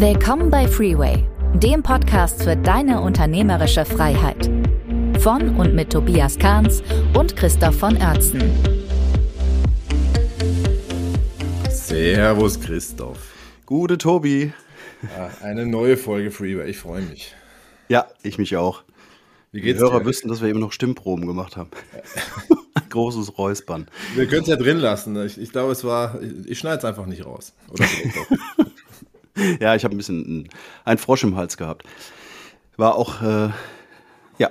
Willkommen bei Freeway, dem Podcast für deine unternehmerische Freiheit. Von und mit Tobias Kahns und Christoph von Oertzen. Servus Christoph. Gute Tobi. Ja, eine neue Folge Freeway, ich freue mich. Ja, ich mich auch. Wie Die geht's Hörer dir? wissen, dass wir eben noch Stimmproben gemacht haben. Großes Räuspern. Wir können es ja drin lassen. Ich, ich glaube, es war. Ich, ich schneide es einfach nicht raus. Oder so. Ja, ich habe ein bisschen einen Frosch im Hals gehabt. War auch, äh, ja,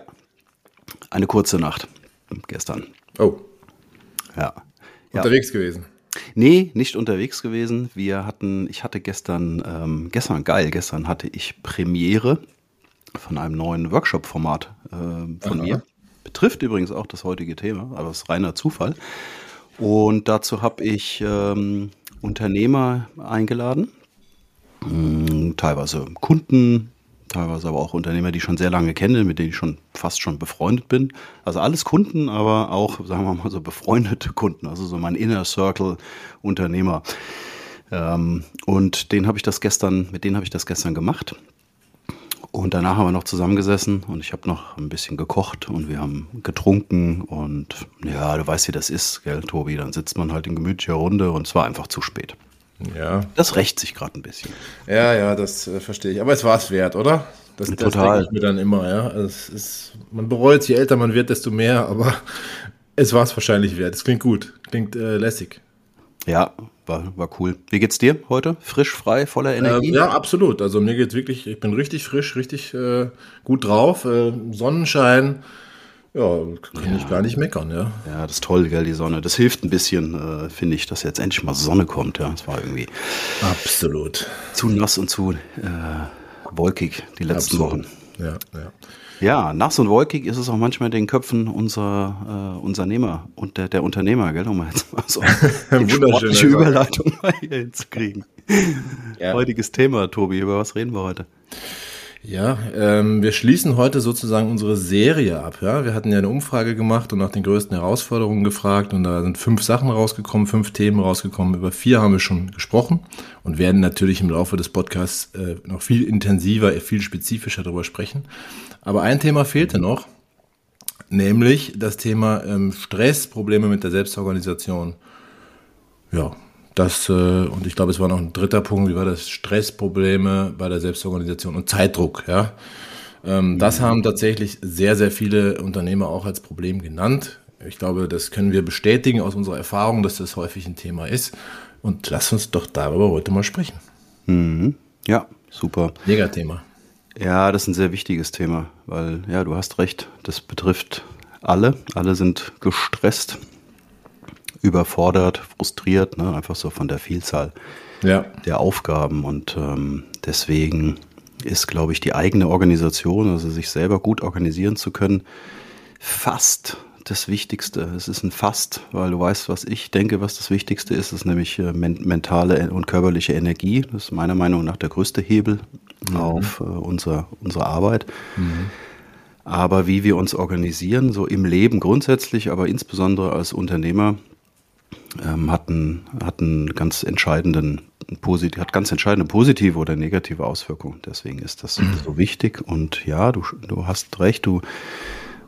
eine kurze Nacht gestern. oh, Ja. ja. unterwegs gewesen. Nee, nicht unterwegs gewesen. Wir hatten, ich hatte gestern, ähm, gestern, geil, gestern hatte ich Premiere von einem neuen Workshop-Format ähm, von Aha. mir. Betrifft übrigens auch das heutige Thema, aber es ist reiner Zufall. Und dazu habe ich ähm, Unternehmer eingeladen, Mm, teilweise Kunden, teilweise aber auch Unternehmer, die ich schon sehr lange kenne, mit denen ich schon fast schon befreundet bin. Also alles Kunden, aber auch, sagen wir mal so, befreundete Kunden, also so mein Inner Circle Unternehmer. Ähm, und den habe ich das gestern, mit denen habe ich das gestern gemacht. Und danach haben wir noch zusammengesessen und ich habe noch ein bisschen gekocht und wir haben getrunken und ja, du weißt, wie das ist, gell, Tobi, dann sitzt man halt in gemütlicher Runde und es war einfach zu spät. Ja, Das rächt sich gerade ein bisschen. ja, ja, das äh, verstehe ich. Aber es war es wert, oder? Das, das Total. denke ich mir dann immer, ja. Also Es ist, man bereut, je älter man wird, desto mehr, aber es war es wahrscheinlich wert. Es klingt gut, klingt äh, lässig. Ja, war, war cool. Wie geht's dir heute? Frisch, frei, voller Ähm, Energie? ja, absolut. Also mir geht wirklich, ich bin richtig frisch, richtig äh, gut drauf. Äh, Sonnenschein, ja, kann ich gar nicht meckern, ja. Ja, das ist toll, gell, die Sonne. Das hilft ein bisschen, äh, finde ich, dass jetzt endlich mal Sonne kommt. Ja, es war irgendwie Absolut. zu nass und zu äh, wolkig die letzten Absolut. Wochen. Ja, ja. Ja, nass und wolkig ist es auch manchmal in den Köpfen unserer äh, Unternehmer und der, der Unternehmer, gell, um jetzt mal so eine sportliche. Überleitung mal hier hinzukriegen. Ja. Heutiges Thema, Tobi, über was reden wir heute? Ja, ähm, wir schließen heute sozusagen unsere Serie ab. Ja, wir hatten ja eine Umfrage gemacht und nach den größten Herausforderungen gefragt und da sind fünf Sachen rausgekommen, fünf Themen rausgekommen. Über vier haben wir schon gesprochen und werden natürlich im Laufe des Podcasts äh, noch viel intensiver, viel spezifischer darüber sprechen. Aber ein Thema fehlte noch, nämlich das Thema ähm, Stress, Probleme mit der Selbstorganisation. Ja, das, äh, und ich glaube, es war noch ein dritter Punkt, wie war das? Stressprobleme bei der Selbstorganisation und Zeitdruck, ja. Ähm, Das haben tatsächlich sehr, sehr viele Unternehmer auch als Problem genannt. Ich glaube, das können wir bestätigen aus unserer Erfahrung, dass das häufig ein Thema ist. Und lass uns doch darüber heute mal sprechen. Ja, super. Megathema. Ja, das ist ein sehr wichtiges Thema, weil, ja, du hast recht, das betrifft alle. Alle sind gestresst, überfordert, frustriert, ne? einfach so von der Vielzahl Ja. der Aufgaben. Und ähm, deswegen ist, glaube ich, die eigene Organisation, also sich selber gut organisieren zu können, fast das Wichtigste. Es ist ein Fast, weil du weißt, was ich denke, was das Wichtigste ist, ist nämlich äh, men mentale und körperliche Energie. Das ist meiner Meinung nach der größte Hebel auf äh, unser, unsere Arbeit. Aber wie wir uns organisieren, so im Leben grundsätzlich, aber insbesondere als Unternehmer, ähm, hat, einen, hat einen ganz entscheidenden, posit- hat ganz entscheidende positive oder negative Auswirkungen. Deswegen ist das so wichtig. Und ja, du, du hast recht, du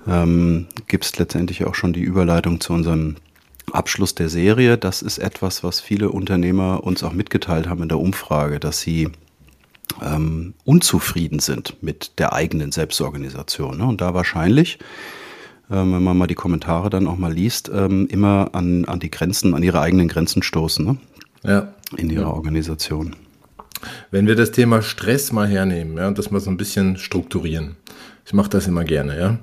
ähm, gibst letztendlich auch schon die Überleitung zu unserem Abschluss der Serie. Das ist etwas, was viele Unternehmer uns auch mitgeteilt haben in der Umfrage, dass sie ähm, unzufrieden sind mit der eigenen Selbstorganisation. Ne? Und da wahrscheinlich, ähm, wenn man mal die Kommentare dann auch mal liest, ähm, immer an, an die Grenzen, an ihre eigenen Grenzen stoßen ne? Ja. in ihrer Organisation. Wenn wir das Thema Stress mal hernehmen, ja, und das mal so ein bisschen strukturieren. Ich mache das immer gerne, ja.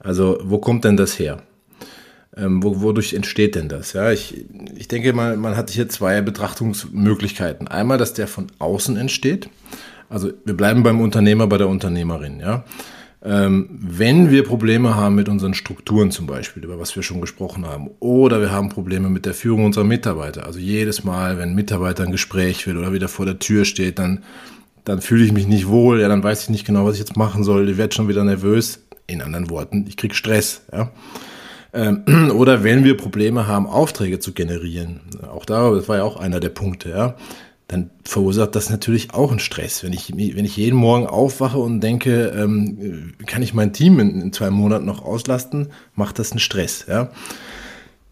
Also, wo kommt denn das her? Ähm, wo, wodurch entsteht denn das? Ja, ich, ich denke mal, man hat hier zwei Betrachtungsmöglichkeiten. Einmal, dass der von außen entsteht. Also, wir bleiben beim Unternehmer, bei der Unternehmerin, ja. Ähm, wenn wir Probleme haben mit unseren Strukturen zum Beispiel, über was wir schon gesprochen haben, oder wir haben Probleme mit der Führung unserer Mitarbeiter, also jedes Mal, wenn ein Mitarbeiter ein Gespräch will oder wieder vor der Tür steht, dann, dann fühle ich mich nicht wohl, ja, dann weiß ich nicht genau, was ich jetzt machen soll, ich werde schon wieder nervös. In anderen Worten, ich krieg Stress, ja. Ähm, oder wenn wir Probleme haben, Aufträge zu generieren, auch da, das war ja auch einer der Punkte, ja, dann verursacht das natürlich auch einen Stress. Wenn ich, wenn ich jeden Morgen aufwache und denke, ähm, kann ich mein Team in, in, zwei Monaten noch auslasten, macht das einen Stress. Ja?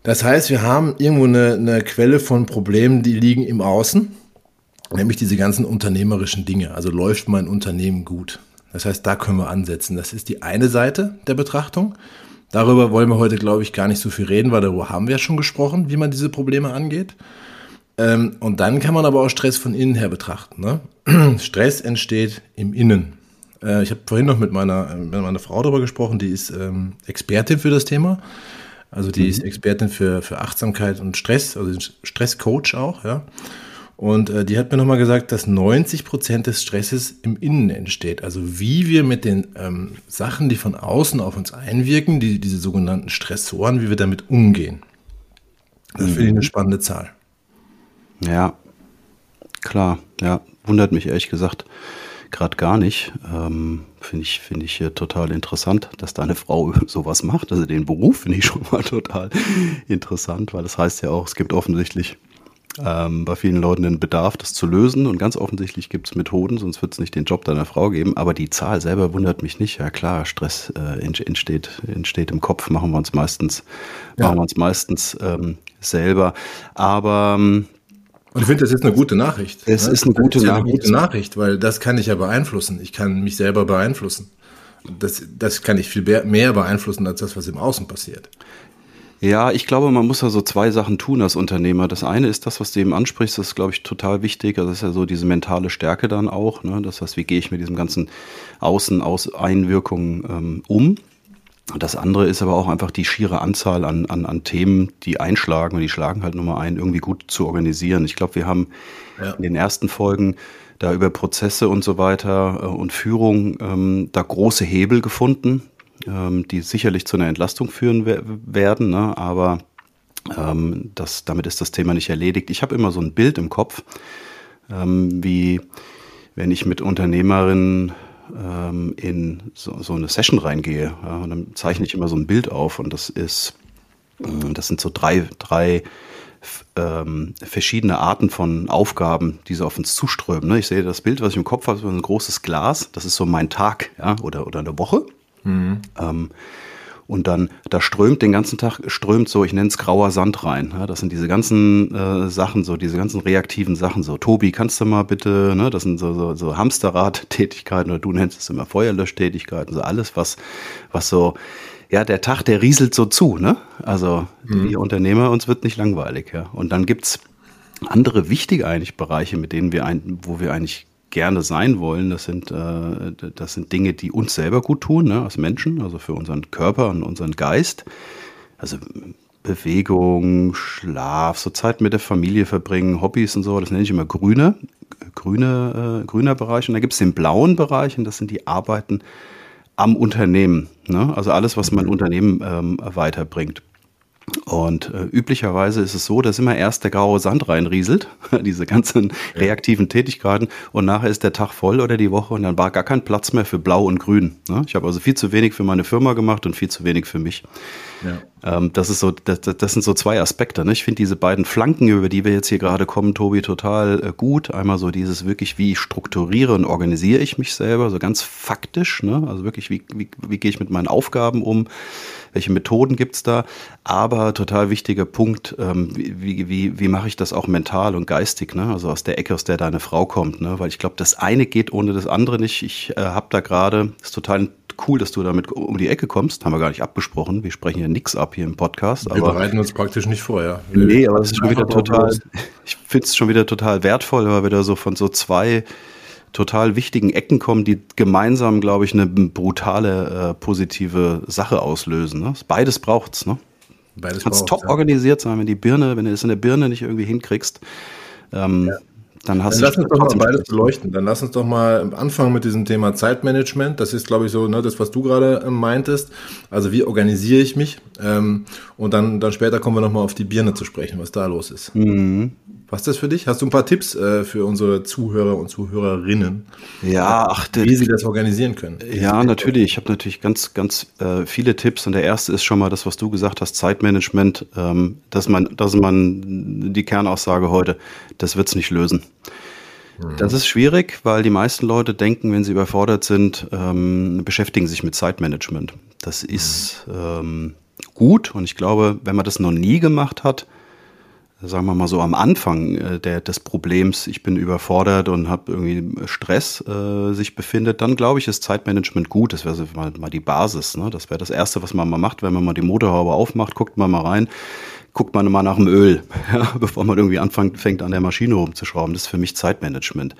Das heißt, wir haben irgendwo eine, eine Quelle von Problemen, die liegen im Außen, nämlich diese ganzen unternehmerischen Dinge. Also läuft mein Unternehmen gut? Das heißt, da können wir ansetzen. Das ist die eine Seite der Betrachtung. Darüber wollen wir heute, glaube ich, gar nicht so viel reden, weil darüber haben wir ja schon gesprochen, wie man diese Probleme angeht. Ähm, und dann kann man aber auch Stress von innen her betrachten. Ne? Stress entsteht im Innen. Äh, ich habe vorhin noch mit meiner, mit meiner Frau darüber gesprochen, die ist ähm, Expertin für das Thema. Also die mhm. ist Expertin für, für Achtsamkeit und Stress, also Stresscoach auch, ja. Und äh, die hat mir nochmal gesagt, dass 90 Prozent des Stresses im Innen entsteht. Also wie wir mit den ähm, Sachen, die von außen auf uns einwirken, die, diese sogenannten Stressoren, wie wir damit umgehen. Das mhm. finde ich eine spannende Zahl. Ja, klar, ja, wundert mich ehrlich gesagt gerade gar nicht. Ähm, finde ich, finde ich total interessant, dass deine Frau sowas macht. Also den Beruf finde ich schon mal total interessant, weil das heißt ja auch, es gibt offensichtlich ähm, bei vielen Leuten den Bedarf, das zu lösen. Und ganz offensichtlich gibt es Methoden, sonst wird es nicht den Job deiner Frau geben. Aber die Zahl selber wundert mich nicht. Ja klar, Stress äh, entsteht, entsteht im Kopf, machen wir uns meistens, ja. machen wir uns meistens ähm, selber. Aber ähm, und ich finde, das ist eine gute Nachricht. Es ne? ist eine gute ist ja Nachricht. Eine gute Nachricht, weil das kann ich ja beeinflussen. Ich kann mich selber beeinflussen. Das, das kann ich viel mehr beeinflussen als das, was im Außen passiert. Ja, ich glaube, man muss ja so zwei Sachen tun als Unternehmer. Das eine ist das, was du eben ansprichst, das ist, glaube ich, total wichtig. Also das ist ja so diese mentale Stärke dann auch. Ne? Das heißt, wie gehe ich mit diesem ganzen Außen-Einwirkungen ähm, um? Das andere ist aber auch einfach die schiere Anzahl an, an, an Themen, die einschlagen und die schlagen halt Nummer ein, irgendwie gut zu organisieren. Ich glaube, wir haben ja. in den ersten Folgen da über Prozesse und so weiter äh, und Führung ähm, da große Hebel gefunden, ähm, die sicherlich zu einer Entlastung führen werden, ne? aber ähm, das, damit ist das Thema nicht erledigt. Ich habe immer so ein Bild im Kopf, ähm, wie wenn ich mit Unternehmerinnen ähm, in so, so, eine Session reingehe. Ja, und dann zeichne ich immer so ein Bild auf und das ist, äh, das sind so drei, drei ähm, verschiedene Arten von Aufgaben, die so auf uns zuströmen. Ne? Ich sehe das Bild, was ich im Kopf habe, so ein großes Glas. Das ist so mein Tag ja? oder, oder eine Woche. Mhm. Ähm, und dann, da strömt den ganzen Tag, strömt so, ich nenne es grauer Sand rein. Ja, das sind diese ganzen äh, Sachen, so diese ganzen reaktiven Sachen. So, Tobi, kannst du mal bitte, ne, das sind so, so, so Hamsterrad-Tätigkeiten oder du nennst es immer Feuerlöschtätigkeiten, so alles, was, was so, ja, der Tag, der rieselt so zu, ne? Also, mhm. die Unternehmer, uns wird nicht langweilig, ja. Und dann gibt's andere wichtige eigentlich Bereiche, mit denen wir ein, wo wir eigentlich gerne sein wollen, das sind, äh, das sind Dinge, die uns selber gut tun, ne, als Menschen, also für unseren Körper und unseren Geist. Also Bewegung, Schlaf, so Zeit mit der Familie verbringen, Hobbys und so, das nenne ich immer grüne, grüne, äh, grüner Bereich. Und da gibt es den blauen Bereich und das sind die Arbeiten am Unternehmen. Ne? Also alles, was mein Unternehmen ähm, weiterbringt. Und äh, üblicherweise ist es so, dass immer erst der graue Sand reinrieselt, diese ganzen reaktiven Tätigkeiten, und nachher ist der Tag voll oder die Woche und dann war gar kein Platz mehr für Blau und Grün. Ne? Ich habe also viel zu wenig für meine Firma gemacht und viel zu wenig für mich. Ja. Ähm, das ist so, das, das sind so zwei Aspekte. Ne? Ich finde diese beiden Flanken, über die wir jetzt hier gerade kommen, Tobi, total äh, gut. Einmal so dieses wirklich, wie strukturiere und organisiere ich mich selber, so ganz faktisch. Ne? Also wirklich, wie, wie, wie gehe ich mit meinen Aufgaben um? welche Methoden gibt's da, aber total wichtiger Punkt, ähm, wie, wie, wie mache ich das auch mental und geistig, ne? also aus der Ecke, aus der deine Frau kommt, ne? weil ich glaube, das eine geht ohne das andere nicht. Ich äh, habe da gerade, ist total cool, dass du damit um die Ecke kommst. Haben wir gar nicht abgesprochen. Wir sprechen ja nichts ab hier im Podcast. Wir bereiten uns praktisch nicht vor, ja. nee, aber es ist schon wieder total, ich finde es schon wieder total wertvoll, weil wir da so von so zwei total wichtigen Ecken kommen, die gemeinsam, glaube ich, eine brutale äh, positive Sache auslösen. Ne? Beides braucht's, ne? Beides Kannst top ja. organisiert sein, wenn die Birne, wenn du es in der Birne nicht irgendwie hinkriegst. Ähm, ja. Dann hast dann lass uns doch mal beides beleuchten. Dann lass uns doch mal anfangen mit diesem Thema Zeitmanagement. Das ist, glaube ich, so ne, das, was du gerade äh, meintest. Also wie organisiere ich mich? Ähm, und dann, dann später kommen wir nochmal auf die Birne zu sprechen, was da los ist. Mhm. Was ist das für dich? Hast du ein paar Tipps äh, für unsere Zuhörer und Zuhörerinnen? Ja, ach, wie sie das organisieren können. Ja, natürlich. Ich habe natürlich ganz, ganz äh, viele Tipps. Und der erste ist schon mal das, was du gesagt hast, Zeitmanagement. Ähm, dass man, dass man die Kernaussage heute, das wird es nicht lösen. Das ist schwierig, weil die meisten Leute denken, wenn sie überfordert sind, ähm, beschäftigen sich mit Zeitmanagement. Das ist ähm, gut und ich glaube, wenn man das noch nie gemacht hat, sagen wir mal so am Anfang äh, der, des Problems, ich bin überfordert und habe irgendwie Stress äh, sich befindet, dann glaube ich, ist Zeitmanagement gut. Das wäre so mal, mal die Basis. Ne? Das wäre das Erste, was man mal macht, wenn man mal die Motorhaube aufmacht, guckt man mal rein, guckt man mal nach dem Öl, ja, bevor man irgendwie anfängt fängt an der Maschine rumzuschrauben. Das ist für mich Zeitmanagement.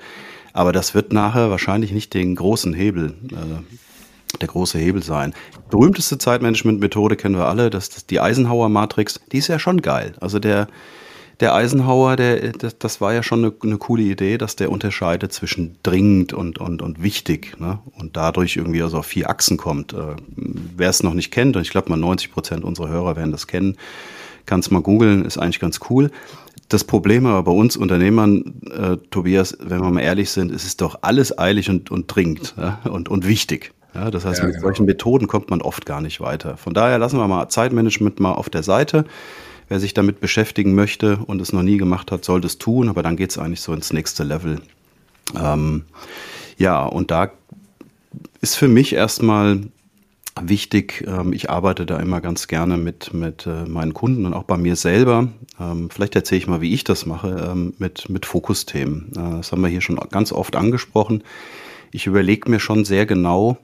Aber das wird nachher wahrscheinlich nicht den großen Hebel äh, der große Hebel sein. Berühmteste Zeitmanagement-Methode kennen wir alle, das, das die Eisenhower-Matrix, die ist ja schon geil. Also der, der Eisenhower, der, das, das war ja schon eine, eine, coole Idee, dass der unterscheidet zwischen dringend und, und, und wichtig ne? und dadurch irgendwie also auf vier Achsen kommt. Äh, wer es noch nicht kennt, und ich glaube mal 90 Prozent unserer Hörer werden das kennen, kann es mal googeln, ist eigentlich ganz cool. Das Problem aber bei uns Unternehmern, äh, Tobias, wenn wir mal ehrlich sind, ist es doch alles eilig und, und dringend ja? und, und wichtig. Ja, das heißt, ja, mit genau. solchen Methoden kommt man oft gar nicht weiter. Von daher lassen wir mal Zeitmanagement mal auf der Seite. Wer sich damit beschäftigen möchte und es noch nie gemacht hat, sollte es tun, aber dann geht es eigentlich so ins nächste Level. Ähm, ja, und da ist für mich erstmal wichtig, ähm, ich arbeite da immer ganz gerne mit, mit äh, meinen Kunden und auch bei mir selber. Ähm, vielleicht erzähle ich mal, wie ich das mache, ähm, mit, mit Fokusthemen. Äh, das haben wir hier schon ganz oft angesprochen. Ich überlege mir schon sehr genau,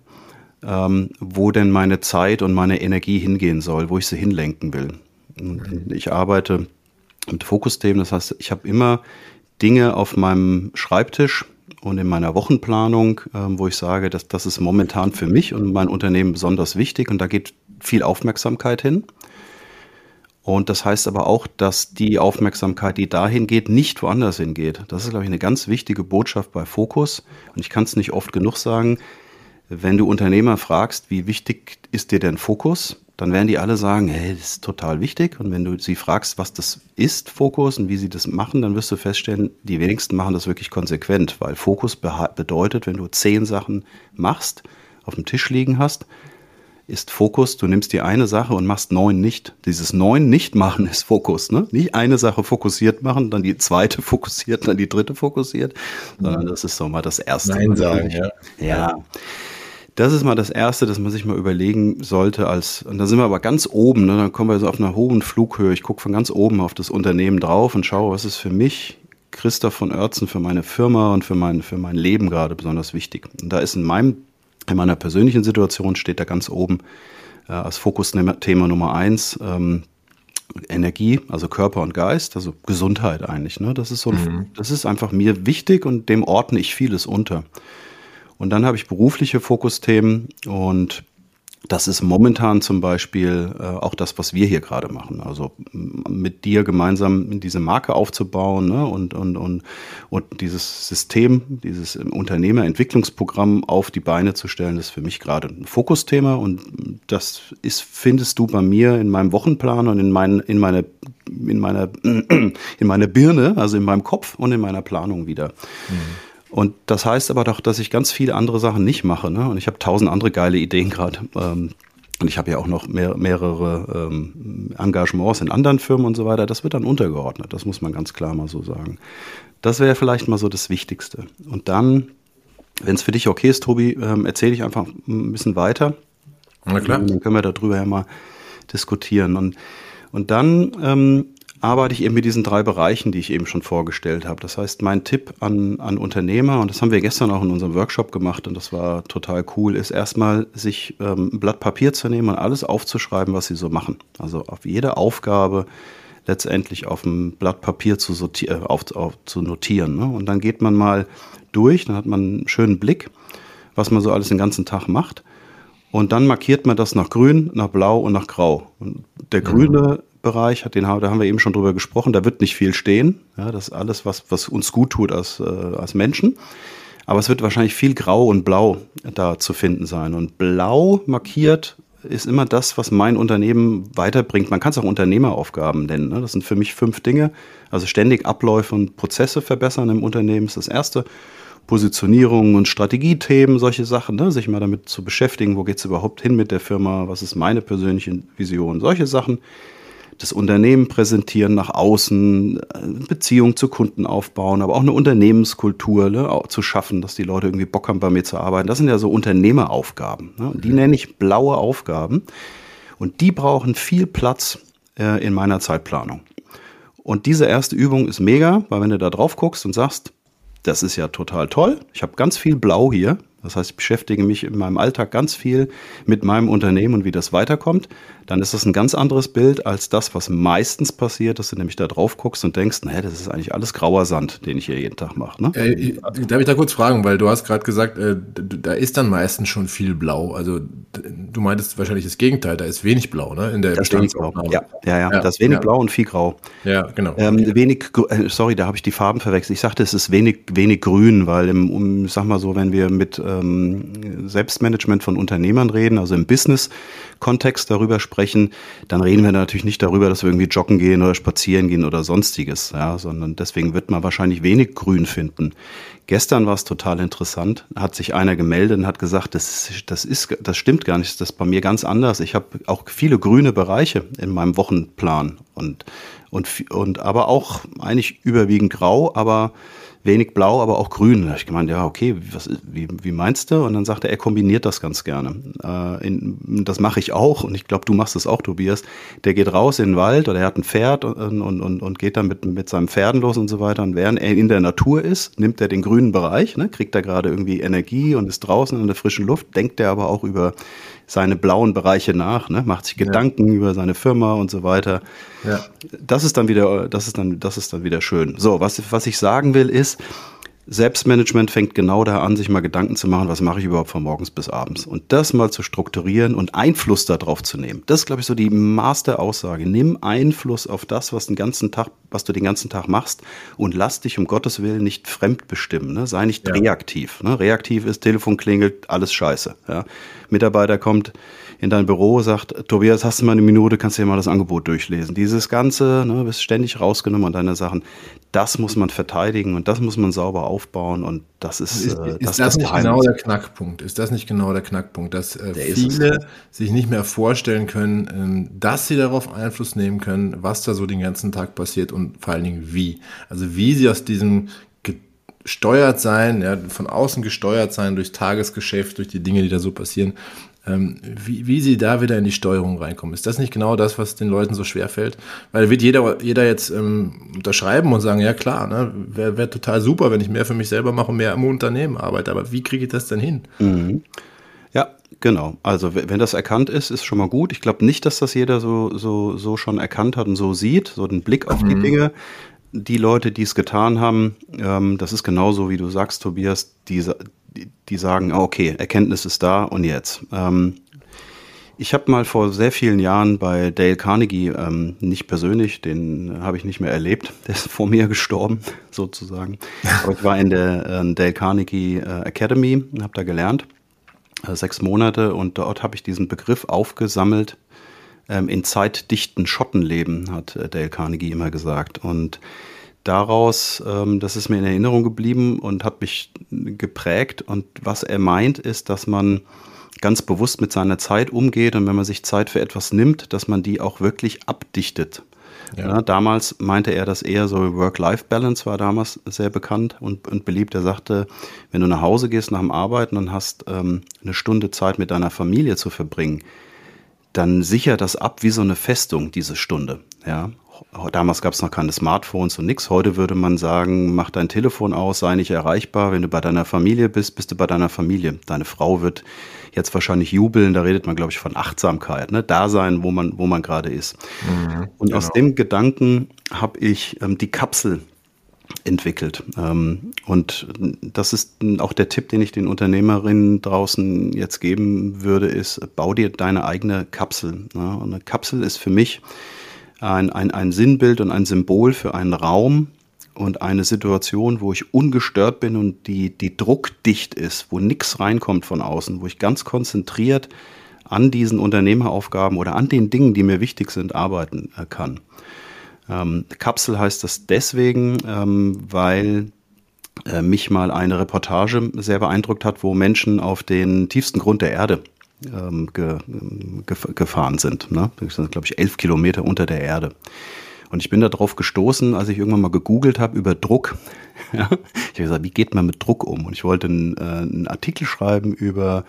ähm, wo denn meine Zeit und meine Energie hingehen soll, wo ich sie hinlenken will. Ich arbeite mit Fokusthemen, das heißt, ich habe immer Dinge auf meinem Schreibtisch und in meiner Wochenplanung, ähm, wo ich sage, dass das ist momentan für mich und mein Unternehmen besonders wichtig und da geht viel Aufmerksamkeit hin. Und das heißt aber auch, dass die Aufmerksamkeit, die dahin geht, nicht woanders hingeht. Das ist, glaube ich, eine ganz wichtige Botschaft bei Fokus. Und ich kann es nicht oft genug sagen. Wenn du Unternehmer fragst, wie wichtig ist dir denn Fokus, dann werden die alle sagen, hey, das ist total wichtig. Und wenn du sie fragst, was das ist, Fokus und wie sie das machen, dann wirst du feststellen, die wenigsten machen das wirklich konsequent, weil Fokus bedeutet, wenn du zehn Sachen machst, auf dem Tisch liegen hast, ist Fokus, du nimmst dir eine Sache und machst neun nicht. Dieses neun nicht machen ist Fokus, ne? Nicht eine Sache fokussiert machen, dann die zweite fokussiert, dann die dritte fokussiert, sondern das ist so mal das erste. Nein sagen, ja. Ja. Das ist mal das Erste, dass man sich mal überlegen sollte, als, und da sind wir aber ganz oben, ne, dann kommen wir so auf einer hohen Flughöhe. Ich gucke von ganz oben auf das Unternehmen drauf und schaue, was ist für mich, Christoph von Oertzen, für meine Firma und für mein, für mein Leben gerade besonders wichtig. Und da ist in meinem, in meiner persönlichen Situation steht da ganz oben äh, als Fokusthema Nummer eins, ähm, Energie, also Körper und Geist, also Gesundheit eigentlich. Ne? Das ist so, mhm. das ist einfach mir wichtig und dem ordne ich vieles unter. Und dann habe ich berufliche Fokusthemen und das ist momentan zum Beispiel äh, auch das, was wir hier gerade machen. Also mit dir gemeinsam diese Marke aufzubauen ne? und, und, und, und dieses System, dieses Unternehmerentwicklungsprogramm auf die Beine zu stellen, ist für mich gerade ein Fokusthema. Und das ist, findest du bei mir in meinem Wochenplan und in, mein, in, meine, in, meiner, in meiner Birne, also in meinem Kopf und in meiner Planung wieder. Mhm. Und das heißt aber doch, dass ich ganz viele andere Sachen nicht mache. Ne? Und ich habe tausend andere geile Ideen gerade. Ähm, und ich habe ja auch noch mehr, mehrere ähm, Engagements in anderen Firmen und so weiter. Das wird dann untergeordnet. Das muss man ganz klar mal so sagen. Das wäre vielleicht mal so das Wichtigste. Und dann, wenn es für dich okay ist, Tobi, ähm, erzähle ich einfach ein bisschen weiter. Na klar. Dann können wir darüber ja mal diskutieren. Und, und dann ähm, arbeite ich eben mit diesen drei Bereichen, die ich eben schon vorgestellt habe. Das heißt, mein Tipp an, an Unternehmer, und das haben wir gestern auch in unserem Workshop gemacht und das war total cool, ist erstmal sich ähm, ein Blatt Papier zu nehmen und alles aufzuschreiben, was sie so machen. Also auf jede Aufgabe letztendlich auf dem Blatt Papier zu, sortieren, äh, auf, auf, zu notieren. Ne? Und dann geht man mal durch, dann hat man einen schönen Blick, was man so alles den ganzen Tag macht. Und dann markiert man das nach grün, nach blau und nach grau. Und der grüne Bereich, den, da haben wir eben schon drüber gesprochen, da wird nicht viel stehen. Ja, das ist alles, was, was uns gut tut als, äh, als Menschen. Aber es wird wahrscheinlich viel Grau und Blau da zu finden sein. Und Blau markiert ist immer das, was mein Unternehmen weiterbringt. Man kann es auch Unternehmeraufgaben nennen. Ne? Das sind für mich fünf Dinge. Also ständig Abläufe und Prozesse verbessern im Unternehmen ist das erste. Positionierung und Strategiethemen, solche Sachen, ne? sich mal damit zu beschäftigen, wo geht es überhaupt hin mit der Firma, was ist meine persönliche Vision, solche Sachen. Das Unternehmen präsentieren nach außen, äh, Beziehung zu Kunden aufbauen, aber auch eine Unternehmenskultur ne, zu schaffen, dass die Leute irgendwie Bock haben, bei mir zu arbeiten. Das sind ja so Unternehmeraufgaben. Ne? Die nenne ich blaue Aufgaben. Und die brauchen viel Platz äh, in meiner Zeitplanung. Und diese erste Übung ist mega, weil wenn du da drauf guckst und sagst, das ist ja total toll, ich habe ganz viel Blau hier, das heißt, ich beschäftige mich in meinem Alltag ganz viel mit meinem Unternehmen und wie das weiterkommt. Dann ist das ein ganz anderes Bild als das, was meistens passiert, dass du nämlich da drauf guckst und denkst, naja, das ist eigentlich alles grauer Sand, den ich hier jeden Tag mache. Ne? Äh, darf ich da kurz fragen, weil du hast gerade gesagt, äh, da ist dann meistens schon viel Blau. Also du meintest wahrscheinlich das Gegenteil, da ist wenig Blau, ne? In der Blau. Ja, ja, ja, ja, das ist wenig ja. Blau und viel Grau. Ja, genau. Ähm, wenig, äh, sorry, da habe ich die Farben verwechselt. Ich sagte, es ist wenig, wenig Grün, weil im, um, sag mal so, wenn wir mit ähm, Selbstmanagement von Unternehmern reden, also im Business-Kontext darüber sprechen, dann reden wir natürlich nicht darüber, dass wir irgendwie joggen gehen oder spazieren gehen oder sonstiges, ja, sondern deswegen wird man wahrscheinlich wenig Grün finden. Gestern war es total interessant, hat sich einer gemeldet und hat gesagt, das, das, ist, das stimmt gar nicht, das ist bei mir ganz anders. Ich habe auch viele grüne Bereiche in meinem Wochenplan und, und, und aber auch eigentlich überwiegend grau, aber wenig blau, aber auch grün. Da habe ich gemeint, ja, okay, was, wie, wie meinst du? Und dann sagte er, er kombiniert das ganz gerne. Äh, in, das mache ich auch und ich glaube, du machst das auch, Tobias. Der geht raus in den Wald oder er hat ein Pferd und, und, und, und geht dann mit, mit seinem Pferden los und so weiter. Und während er in der Natur ist, nimmt er den grünen Bereich, ne, kriegt er gerade irgendwie Energie und ist draußen in der frischen Luft, denkt er aber auch über seine blauen Bereiche nach, ne? macht sich Gedanken ja. über seine Firma und so weiter. Ja. Das ist dann wieder, das ist dann, das ist dann wieder schön. So, was, was ich sagen will ist, Selbstmanagement fängt genau da an, sich mal Gedanken zu machen, was mache ich überhaupt von morgens bis abends. Und das mal zu strukturieren und Einfluss darauf zu nehmen. Das ist, glaube ich, so die Master-Aussage. Nimm Einfluss auf das, was, den ganzen Tag, was du den ganzen Tag machst und lass dich um Gottes Willen nicht fremdbestimmen. Ne? Sei nicht ja. reaktiv. Ne? Reaktiv ist, Telefon klingelt, alles scheiße. Ja? Mitarbeiter kommt, in dein Büro, sagt, Tobias, hast du mal eine Minute, kannst du dir mal das Angebot durchlesen. Dieses Ganze, ne, bist ständig rausgenommen an deine Sachen, das muss man verteidigen und das muss man sauber aufbauen und das ist, ist, äh, das, ist das, nicht genau der Knackpunkt? Ist das nicht genau der Knackpunkt, dass äh, viele sich nicht mehr vorstellen können, äh, dass sie darauf Einfluss nehmen können, was da so den ganzen Tag passiert und vor allen Dingen wie. Also wie sie aus diesem gesteuert sein, ja, von außen gesteuert sein durchs Tagesgeschäft, durch die Dinge, die da so passieren, ähm, wie, wie sie da wieder in die Steuerung reinkommen. Ist das nicht genau das, was den Leuten so schwer fällt? Weil wird jeder, jeder jetzt ähm, unterschreiben und sagen, ja klar, ne, wäre wär total super, wenn ich mehr für mich selber mache und mehr im Unternehmen arbeite. Aber wie kriege ich das denn hin? Mhm. Ja, genau. Also wenn das erkannt ist, ist schon mal gut. Ich glaube nicht, dass das jeder so, so, so schon erkannt hat und so sieht, so den Blick auf mhm. die Dinge die Leute, die es getan haben, ähm, das ist genauso, wie du sagst, Tobias, die, sagen, ah, okay, Erkenntnis ist da und jetzt. Ähm, ich habe mal vor sehr vielen Jahren bei Dale Carnegie, ähm, nicht persönlich, den habe ich nicht mehr erlebt, der ist vor mir gestorben, sozusagen. Aber ich war in der äh, Dale Carnegie äh, Academy, habe da gelernt, äh, sechs Monate, und dort habe ich diesen Begriff aufgesammelt, ähm, in zeitdichten Schotten leben, hat äh, Dale Carnegie immer gesagt. Und daraus, ähm, das ist mir in Erinnerung geblieben und hat mich geprägt. Und was er meint, ist, dass man ganz bewusst mit seiner Zeit umgeht und wenn man sich Zeit für etwas nimmt, dass man die auch wirklich abdichtet. Ja. Ja, damals meinte er, dass eher so Work-Life-Balance war damals sehr bekannt und, und, beliebt. Er sagte, wenn du nach Hause gehst nach dem Arbeiten und hast ähm, eine Stunde Zeit mit deiner Familie zu verbringen, dann sichert das ab wie so eine Festung, diese Stunde. Ja, damals gab es noch keine Smartphones und nichts. Heute würde man sagen, mach dein Telefon aus, sei nicht erreichbar. Wenn du bei deiner Familie bist, bist du bei deiner Familie. Deine Frau wird jetzt wahrscheinlich jubeln. Da redet man, glaube ich, von Achtsamkeit, ne? Da sein, wo man, wo man gerade ist. Mhm, und genau. aus dem Gedanken habe ich ähm, die Kapsel entwickelt. Ähm, und das ist auch der Tipp, den ich den Unternehmerinnen draußen jetzt geben würde, ist, bau dir deine eigene Kapsel. Und eine Kapsel ist für mich ein, ein, ein Sinnbild und ein Symbol für einen Raum und eine Situation, wo ich ungestört bin und die, die druckdicht ist, wo nichts reinkommt von außen, wo ich ganz konzentriert an diesen Unternehmeraufgaben oder an den Dingen, die mir wichtig sind, arbeiten äh, kann. Ähm, Kapsel heißt das deswegen, ähm, weil äh, mich mal eine Reportage sehr beeindruckt hat, wo Menschen auf den tiefsten Grund der Erde ähm, ge, ge, gefahren sind. Ne? Das sind, glaube ich, elf Kilometer unter der Erde. Und ich bin darauf gestoßen, als ich irgendwann mal gegoogelt habe über Druck. ich habe gesagt, wie geht man mit Druck um? Und ich wollte einen, äh, einen Artikel schreiben über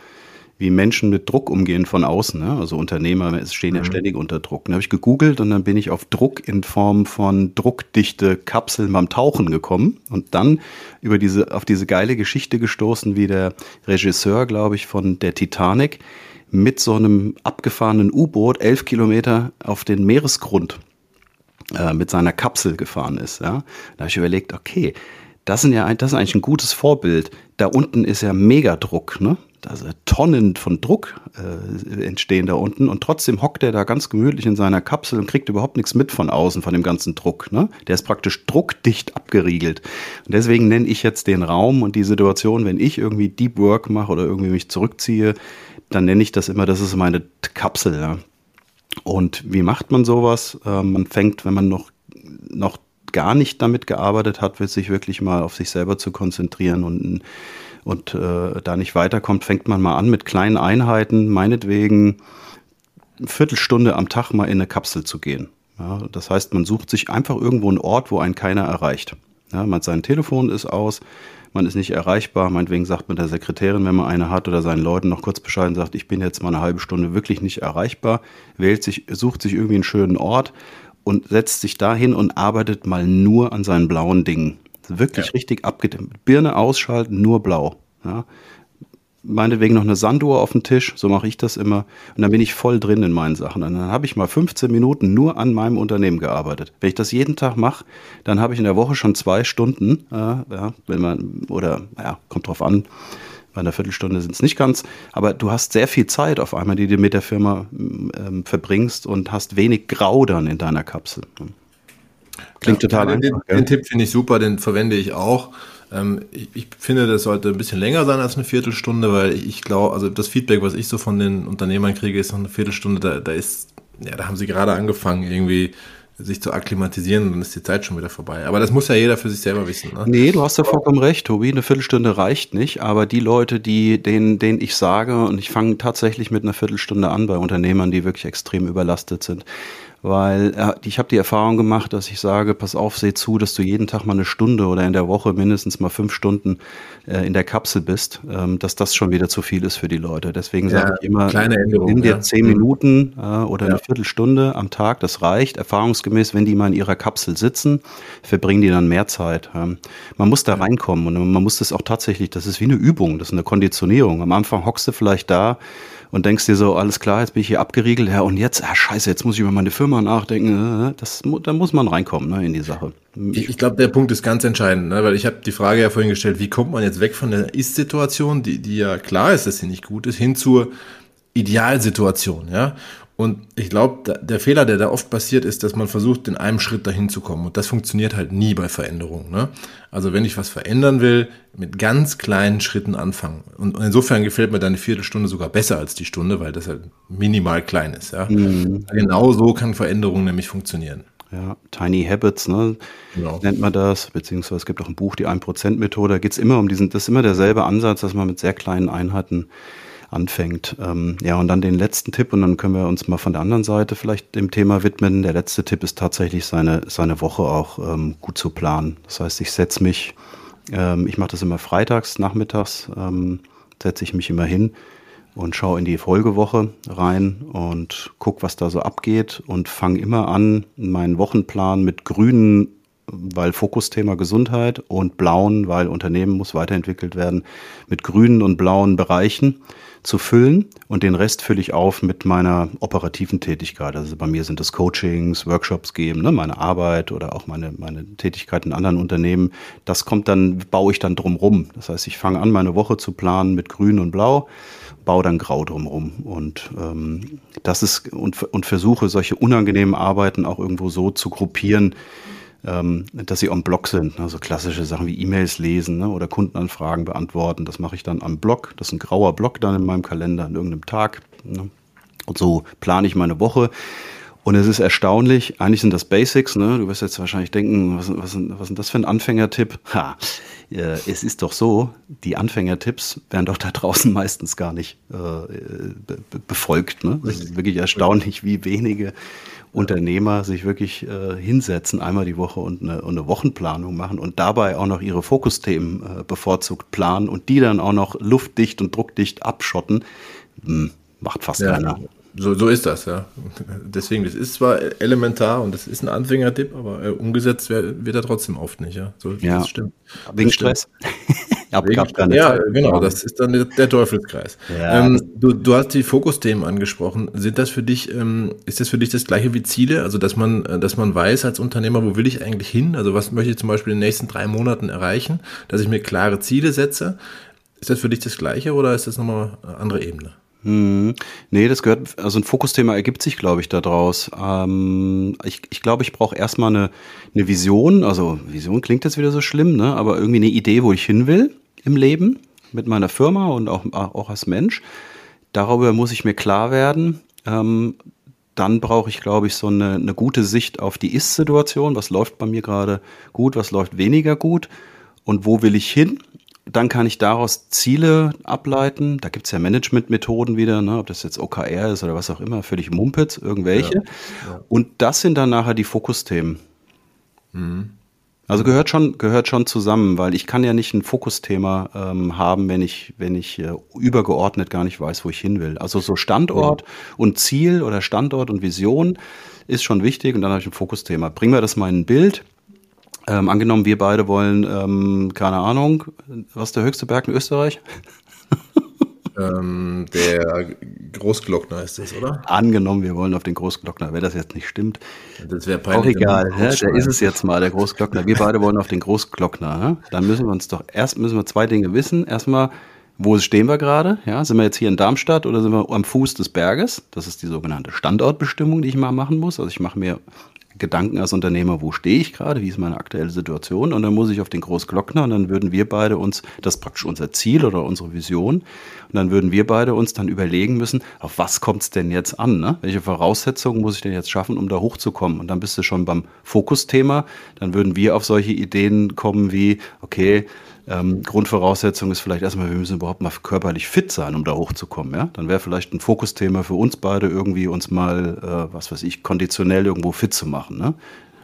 wie Menschen mit Druck umgehen von außen. Ne? Also Unternehmer stehen ja mhm. ständig unter Druck. Dann habe ich gegoogelt und dann bin ich auf Druck in Form von druckdichte Kapseln beim Tauchen gekommen und dann über diese, auf diese geile Geschichte gestoßen, wie der Regisseur, glaube ich, von der Titanic mit so einem abgefahrenen U-Boot elf Kilometer auf den Meeresgrund äh, mit seiner Kapsel gefahren ist. Ja? Da habe ich überlegt, okay, das, sind ja, das ist eigentlich ein gutes Vorbild. Da unten ist ja Megadruck, ne? Also Tonnen von Druck äh, entstehen da unten und trotzdem hockt er da ganz gemütlich in seiner Kapsel und kriegt überhaupt nichts mit von außen, von dem ganzen Druck. Ne? Der ist praktisch druckdicht abgeriegelt. Und deswegen nenne ich jetzt den Raum und die Situation, wenn ich irgendwie Deep Work mache oder irgendwie mich zurückziehe, dann nenne ich das immer, das ist meine Kapsel. Ja? Und wie macht man sowas? Äh, man fängt, wenn man noch, noch gar nicht damit gearbeitet hat, sich wirklich mal auf sich selber zu konzentrieren und, und äh, da nicht weiterkommt, fängt man mal an mit kleinen Einheiten, meinetwegen eine Viertelstunde am Tag mal in eine Kapsel zu gehen. Ja, das heißt, man sucht sich einfach irgendwo einen Ort, wo einen keiner erreicht. Ja, man, sein Telefon ist aus, man ist nicht erreichbar. Meinetwegen sagt man der Sekretärin, wenn man eine hat oder seinen Leuten noch kurz Bescheid und sagt, ich bin jetzt mal eine halbe Stunde wirklich nicht erreichbar, wählt sich, sucht sich irgendwie einen schönen Ort und setzt sich dahin und arbeitet mal nur an seinen blauen Dingen. Wirklich ja. richtig abgedimmt. Birne ausschalten, nur blau. Ja meinetwegen noch eine Sanduhr auf dem Tisch, so mache ich das immer. Und dann bin ich voll drin in meinen Sachen. Und dann habe ich mal 15 Minuten nur an meinem Unternehmen gearbeitet. Wenn ich das jeden Tag mache, dann habe ich in der Woche schon zwei Stunden, äh, ja, wenn man, oder ja, kommt drauf an, bei einer Viertelstunde sind es nicht ganz, aber du hast sehr viel Zeit auf einmal, die du mit der Firma ähm, verbringst und hast wenig Grau dann in deiner Kapsel. Klingt ja, total einfach. Den, den Tipp finde ich super, den verwende ich auch. Ähm, ich, ich, finde, das sollte ein bisschen länger sein als eine Viertelstunde, weil ich glaube, also das Feedback, was ich so von den Unternehmern kriege, ist noch eine Viertelstunde, da, da ist, ja, da haben sie gerade angefangen, irgendwie sich zu akklimatisieren und dann ist die Zeit schon wieder vorbei. Aber das muss ja jeder für sich selber wissen. Ne? Nee, du hast ja vollkommen recht, Tobi. Eine Viertelstunde reicht nicht. Aber die Leute, die, denen, denen ich sage, und ich fange tatsächlich mit einer Viertelstunde an bei Unternehmern, die wirklich extrem überlastet sind, weil äh, ich habe die Erfahrung gemacht, dass ich sage, pass auf, seh zu, dass du jeden Tag mal eine Stunde oder in der Woche mindestens mal fünf Stunden äh, in der Kapsel bist, ähm, dass das schon wieder zu viel ist für die Leute. Deswegen ja, sage ich immer, nimm dir ja. zehn mhm. Minuten äh, oder ja. eine Viertelstunde am Tag, das reicht. Erfahrungsgemäß, wenn die mal in ihrer Kapsel sitzen, verbringen die dann mehr Zeit. Ähm, man muss da reinkommen und man muss das auch tatsächlich, das ist wie eine Übung, das ist eine Konditionierung. Am Anfang hockst du vielleicht da und denkst dir so, alles klar, jetzt bin ich hier abgeriegelt, ja, und jetzt, ah, scheiße, jetzt muss ich über meine Firma nachdenken. Äh, das, da muss man reinkommen ne, in die Sache. Ich, ich glaube, der Punkt ist ganz entscheidend, ne, weil ich habe die Frage ja vorhin gestellt, wie kommt man jetzt weg von der Ist-Situation, die, die ja klar ist, dass sie nicht gut ist, hin zur Idealsituation, ja. Und ich glaube, der Fehler, der da oft passiert, ist, dass man versucht, in einem Schritt dahin zu kommen. Und das funktioniert halt nie bei Veränderungen. Ne? Also wenn ich was verändern will, mit ganz kleinen Schritten anfangen. Und, insofern gefällt mir deine Viertelstunde sogar besser als die Stunde, weil das halt minimal klein ist. Ja? Mhm. Genau so kann Veränderung nämlich funktionieren. Ja, Tiny Habits, ne? Genau. nennt man das, beziehungsweise es gibt auch ein Buch, die 1%-Methode, da geht es immer um diesen, das ist immer derselbe Ansatz, dass man mit sehr kleinen Einheiten anfängt. Ähm, ja, und dann den letzten Tipp und dann können wir uns mal von der anderen Seite vielleicht dem Thema widmen. Der letzte Tipp ist tatsächlich seine, seine Woche auch ähm, gut zu planen. Das heißt, ich setze mich, ähm, ich mache das immer freitags, nachmittags, ähm, setze ich mich immer hin und schaue in die Folgewoche rein und gucke, was da so abgeht und fange immer an, meinen Wochenplan mit grünen weil Fokusthema Gesundheit und blauen, weil Unternehmen muss weiterentwickelt werden, mit grünen und blauen Bereichen zu füllen und den Rest fülle ich auf mit meiner operativen Tätigkeit. Also bei mir sind das Coachings, Workshops geben, ne, meine Arbeit oder auch meine, meine Tätigkeit in anderen Unternehmen. Das kommt dann, baue ich dann drumrum. Das heißt, ich fange an, meine Woche zu planen mit Grün und Blau, baue dann Grau drumrum. Und ähm, das ist und, und versuche solche unangenehmen Arbeiten auch irgendwo so zu gruppieren, ähm, dass sie am Blog sind. Also klassische Sachen wie E-Mails lesen ne, oder Kundenanfragen beantworten. Das mache ich dann am Blog. Das ist ein grauer Block dann in meinem Kalender an irgendeinem Tag. Ne. Und so plane ich meine Woche. Und es ist erstaunlich, eigentlich sind das Basics, ne? Du wirst jetzt wahrscheinlich denken, was, was, was ist das für ein Anfängertipp? Ha, äh, es ist doch so, die Anfängertipps werden doch da draußen meistens gar nicht äh, be befolgt. Ne? Es ist wirklich erstaunlich, wie wenige Unternehmer sich wirklich äh, hinsetzen, einmal die Woche und eine, und eine, Wochenplanung machen und dabei auch noch ihre Fokusthemen äh, bevorzugt planen und die dann auch noch luftdicht und druckdicht abschotten. Hm, macht fast ja. keiner so, so ist das, ja. Deswegen, das ist zwar elementar und das ist ein Anfängertipp, aber äh, umgesetzt wird, wird er trotzdem oft nicht, ja. So, ja. Das stimmt. Wegen das Stress. Wegen, ja, genau, das ist dann der, der Teufelskreis. Ja. Ähm, du, du hast die Fokusthemen angesprochen. Sind das für dich, ähm, ist das für dich das gleiche wie Ziele? Also, dass man, äh, dass man weiß als Unternehmer, wo will ich eigentlich hin? Also, was möchte ich zum Beispiel in den nächsten drei Monaten erreichen? Dass ich mir klare Ziele setze. Ist das für dich das gleiche oder ist das nochmal eine andere Ebene? Hm. Nee, das gehört, also ein Fokusthema ergibt sich, glaube ich, daraus. Ähm, ich ich glaube, ich brauche erstmal eine, eine Vision. Also Vision klingt jetzt wieder so schlimm, ne? aber irgendwie eine Idee, wo ich hin will im Leben mit meiner Firma und auch, auch als Mensch. Darüber muss ich mir klar werden. Ähm, dann brauche ich, glaube ich, so eine, eine gute Sicht auf die Ist-Situation. Was läuft bei mir gerade gut, was läuft weniger gut und wo will ich hin? Dann kann ich daraus Ziele ableiten. Da gibt es ja Management-Methoden wieder, ne? ob das jetzt OKR ist oder was auch immer, völlig Mumpitz, irgendwelche. Ja, ja. Und das sind dann nachher die Fokusthemen. Mhm. Also gehört schon, gehört schon zusammen, weil ich kann ja nicht ein Fokusthema ähm, haben, wenn ich, wenn ich äh, übergeordnet gar nicht weiß, wo ich hin will. Also so Standort mhm. und Ziel oder Standort und Vision ist schon wichtig und dann habe ich ein Fokusthema. Bringen wir das mal in ein Bild. Ähm, angenommen, wir beide wollen, ähm, keine Ahnung, was ist der höchste Berg in Österreich? ähm, der Großglockner ist das, oder? Angenommen, wir wollen auf den Großglockner. Wenn das jetzt nicht stimmt, das wäre peinlich. Auch egal, ja, der ist es jetzt mal, der Großglockner. Wir beide wollen auf den Großglockner. Ja? Dann müssen wir uns doch erst müssen wir zwei Dinge wissen. Erstmal, wo stehen wir gerade? Ja, sind wir jetzt hier in Darmstadt oder sind wir am Fuß des Berges? Das ist die sogenannte Standortbestimmung, die ich mal machen muss. Also ich mache mir Gedanken als Unternehmer, wo stehe ich gerade, wie ist meine aktuelle Situation? Und dann muss ich auf den Großglockner und dann würden wir beide uns, das ist praktisch unser Ziel oder unsere Vision und dann würden wir beide uns dann überlegen müssen, auf was kommt es denn jetzt an, ne? welche Voraussetzungen muss ich denn jetzt schaffen, um da hochzukommen und dann bist du schon beim Fokusthema, dann würden wir auf solche Ideen kommen wie, okay, ähm, Grundvoraussetzung ist vielleicht erstmal, wir müssen überhaupt mal körperlich fit sein, um da hochzukommen. Ja? Dann wäre vielleicht ein Fokusthema für uns beide irgendwie uns mal, äh, was weiß ich, konditionell irgendwo fit zu machen. Ne?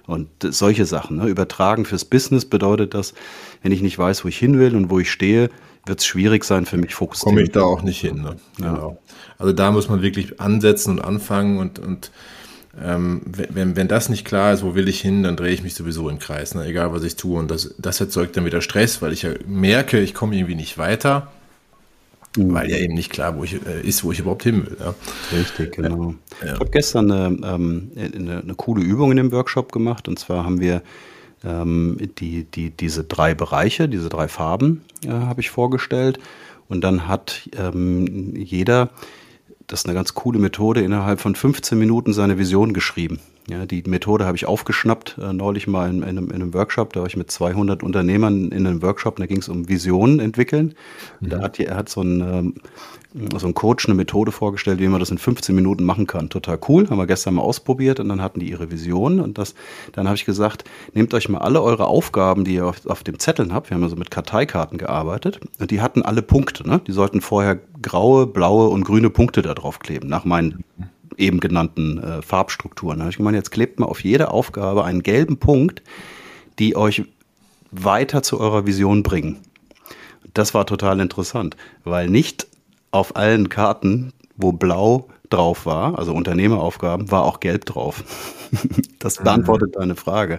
Und solche Sachen. Ne? Übertragen fürs Business bedeutet das, wenn ich nicht weiß, wo ich hin will und wo ich stehe, wird es schwierig sein für mich, Fokus Komme ich da auch nicht hin. Ne? Ja. Genau. Also da muss man wirklich ansetzen und anfangen und, und ähm, wenn, wenn das nicht klar ist, wo will ich hin, dann drehe ich mich sowieso im Kreis, ne? egal was ich tue. Und das, das erzeugt dann wieder Stress, weil ich ja merke, ich komme irgendwie nicht weiter, mhm. weil ja eben nicht klar wo ich, äh, ist, wo ich überhaupt hin will. Ja? Richtig, genau. Ja. Ich habe gestern eine, ähm, eine, eine, coole Übung in dem Workshop gemacht und zwar haben wir ähm, die, die, diese drei Bereiche, diese drei Farben äh, habe ich vorgestellt und dann hat ähm, jeder das ist eine ganz coole Methode, innerhalb von 15 Minuten seine Vision geschrieben. Ja, die Methode habe ich aufgeschnappt, äh, neulich mal in, in, einem, in, einem, Workshop, da war ich mit 200 Unternehmern in einem Workshop, da ging es um Visionen entwickeln. Mhm. Da hat, er hat so ein, ähm, so ein Coach eine Methode vorgestellt, wie man das in 15 Minuten machen kann. Total cool, haben wir gestern mal ausprobiert und dann hatten die ihre Vision und das, dann habe ich gesagt, nehmt euch mal alle eure Aufgaben, die ihr auf, auf dem Zetteln habt, wir haben also mit Karteikarten gearbeitet und die hatten alle Punkte, ne? die sollten vorher graue, blaue und grüne Punkte da drauf kleben, nach meinen eben genannten äh, Farbstrukturen. Habe ich gemeint, jetzt klebt mal auf jede Aufgabe einen gelben Punkt, die euch weiter zu eurer Vision bringen. Das war total interessant, weil nicht auf allen Karten, wo blau drauf war, also Unternehmeraufgaben, war auch gelb drauf. das beantwortet deine Frage.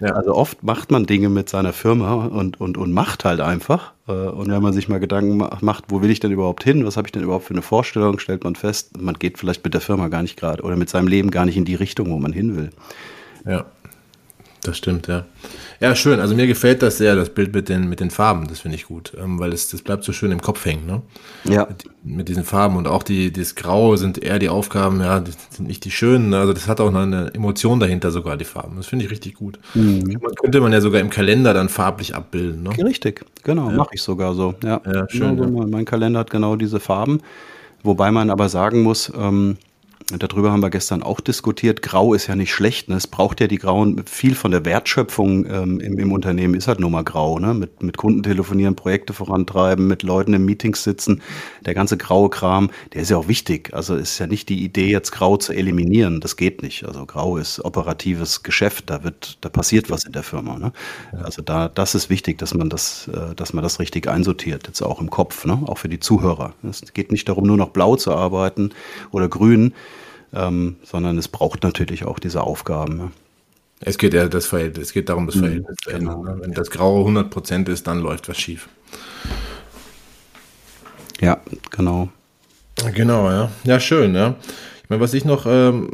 Ja. Also oft macht man Dinge mit seiner Firma und, und, und macht halt einfach. Äh, und wenn man sich mal Gedanken macht, wo will ich denn überhaupt hin, was habe ich denn überhaupt für eine Vorstellung, stellt man fest, man geht vielleicht mit der Firma gar nicht gerade oder mit seinem Leben gar nicht in die Richtung, wo man hin will. Ja, das stimmt, ja. Ja, schön. Also mir gefällt das sehr, das Bild mit den, mit den Farben. Das finde ich gut, ähm, weil es, das bleibt so schön im Kopf hängen. Ne? Ja. Mit, mit, diesen Farben und auch die, das Graue sind eher die Aufgaben, ja, das sind nicht die schönen. Ne? Also das hat auch noch eine Emotion dahinter sogar, die Farben. Das finde ich richtig gut. Mhm. Man könnte man ja sogar im Kalender dann farblich abbilden. Ne? Richtig, genau, ja. mache ich sogar so. Ja, ja schön. Genau, ja. Mein Kalender hat genau diese Farben. Wobei man aber sagen muss, ähm, darüber haben wir gestern auch diskutiert. Grau ist ja nicht schlecht. Ne? Es braucht ja die Grauen. Viel von der Wertschöpfung ähm, im, im, Unternehmen ist halt nur mal grau. Ne? Mit, mit Kunden telefonieren, Projekte vorantreiben, mit Leuten in Meetings sitzen. Der ganze graue Kram, der ist ja auch wichtig. Also ist ja nicht die Idee, jetzt grau zu eliminieren. Das geht nicht. Also grau ist operatives Geschäft. Da wird, da passiert was in der Firma. Ne? Also da, das ist wichtig, dass man das, äh, dass man das richtig einsortiert. Jetzt auch im Kopf, ne? auch für die Zuhörer. Es geht nicht darum, nur noch blau zu arbeiten oder grün ähm, sondern es braucht natürlich auch diese Aufgaben. Ja. Es geht ja das Verhältnis, es geht darum, das mhm, Verhältnis zu ändern. Genau. Ne? Wenn das Graue 100% ist, dann läuft was schief. Ja, genau. Genau, ja. Ja, schön, ja. Ich meine, was ich noch ähm,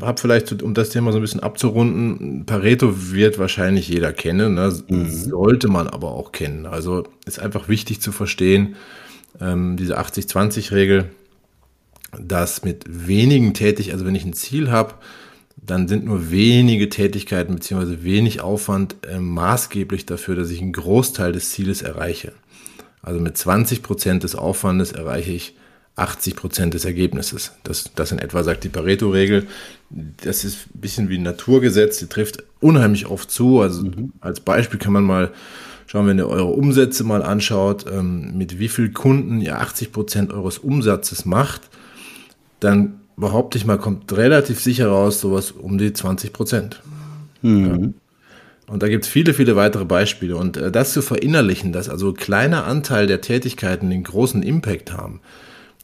habe, vielleicht, um das Thema so ein bisschen abzurunden, Pareto wird wahrscheinlich jeder kennen, ne? mhm. sollte man aber auch kennen. Also ist einfach wichtig zu verstehen, ähm, diese 80-20-Regel, dass mit wenigen Tätigkeiten, also wenn ich ein Ziel habe, dann sind nur wenige Tätigkeiten bzw. wenig Aufwand äh, maßgeblich dafür, dass ich einen Großteil des Zieles erreiche. Also mit 20 Prozent des Aufwandes erreiche ich 80 Prozent des Ergebnisses. Das, das in etwa sagt die Pareto-Regel. Das ist ein bisschen wie ein Naturgesetz, die trifft unheimlich oft zu. Also mhm. als Beispiel kann man mal schauen, wenn ihr eure Umsätze mal anschaut, ähm, mit wie vielen Kunden ihr 80 Prozent eures Umsatzes macht dann behaupte ich mal, kommt relativ sicher raus, sowas um die 20 Prozent. Mhm. Ja. Und da gibt es viele, viele weitere Beispiele. Und äh, das zu verinnerlichen, dass also kleiner Anteil der Tätigkeiten den großen Impact haben,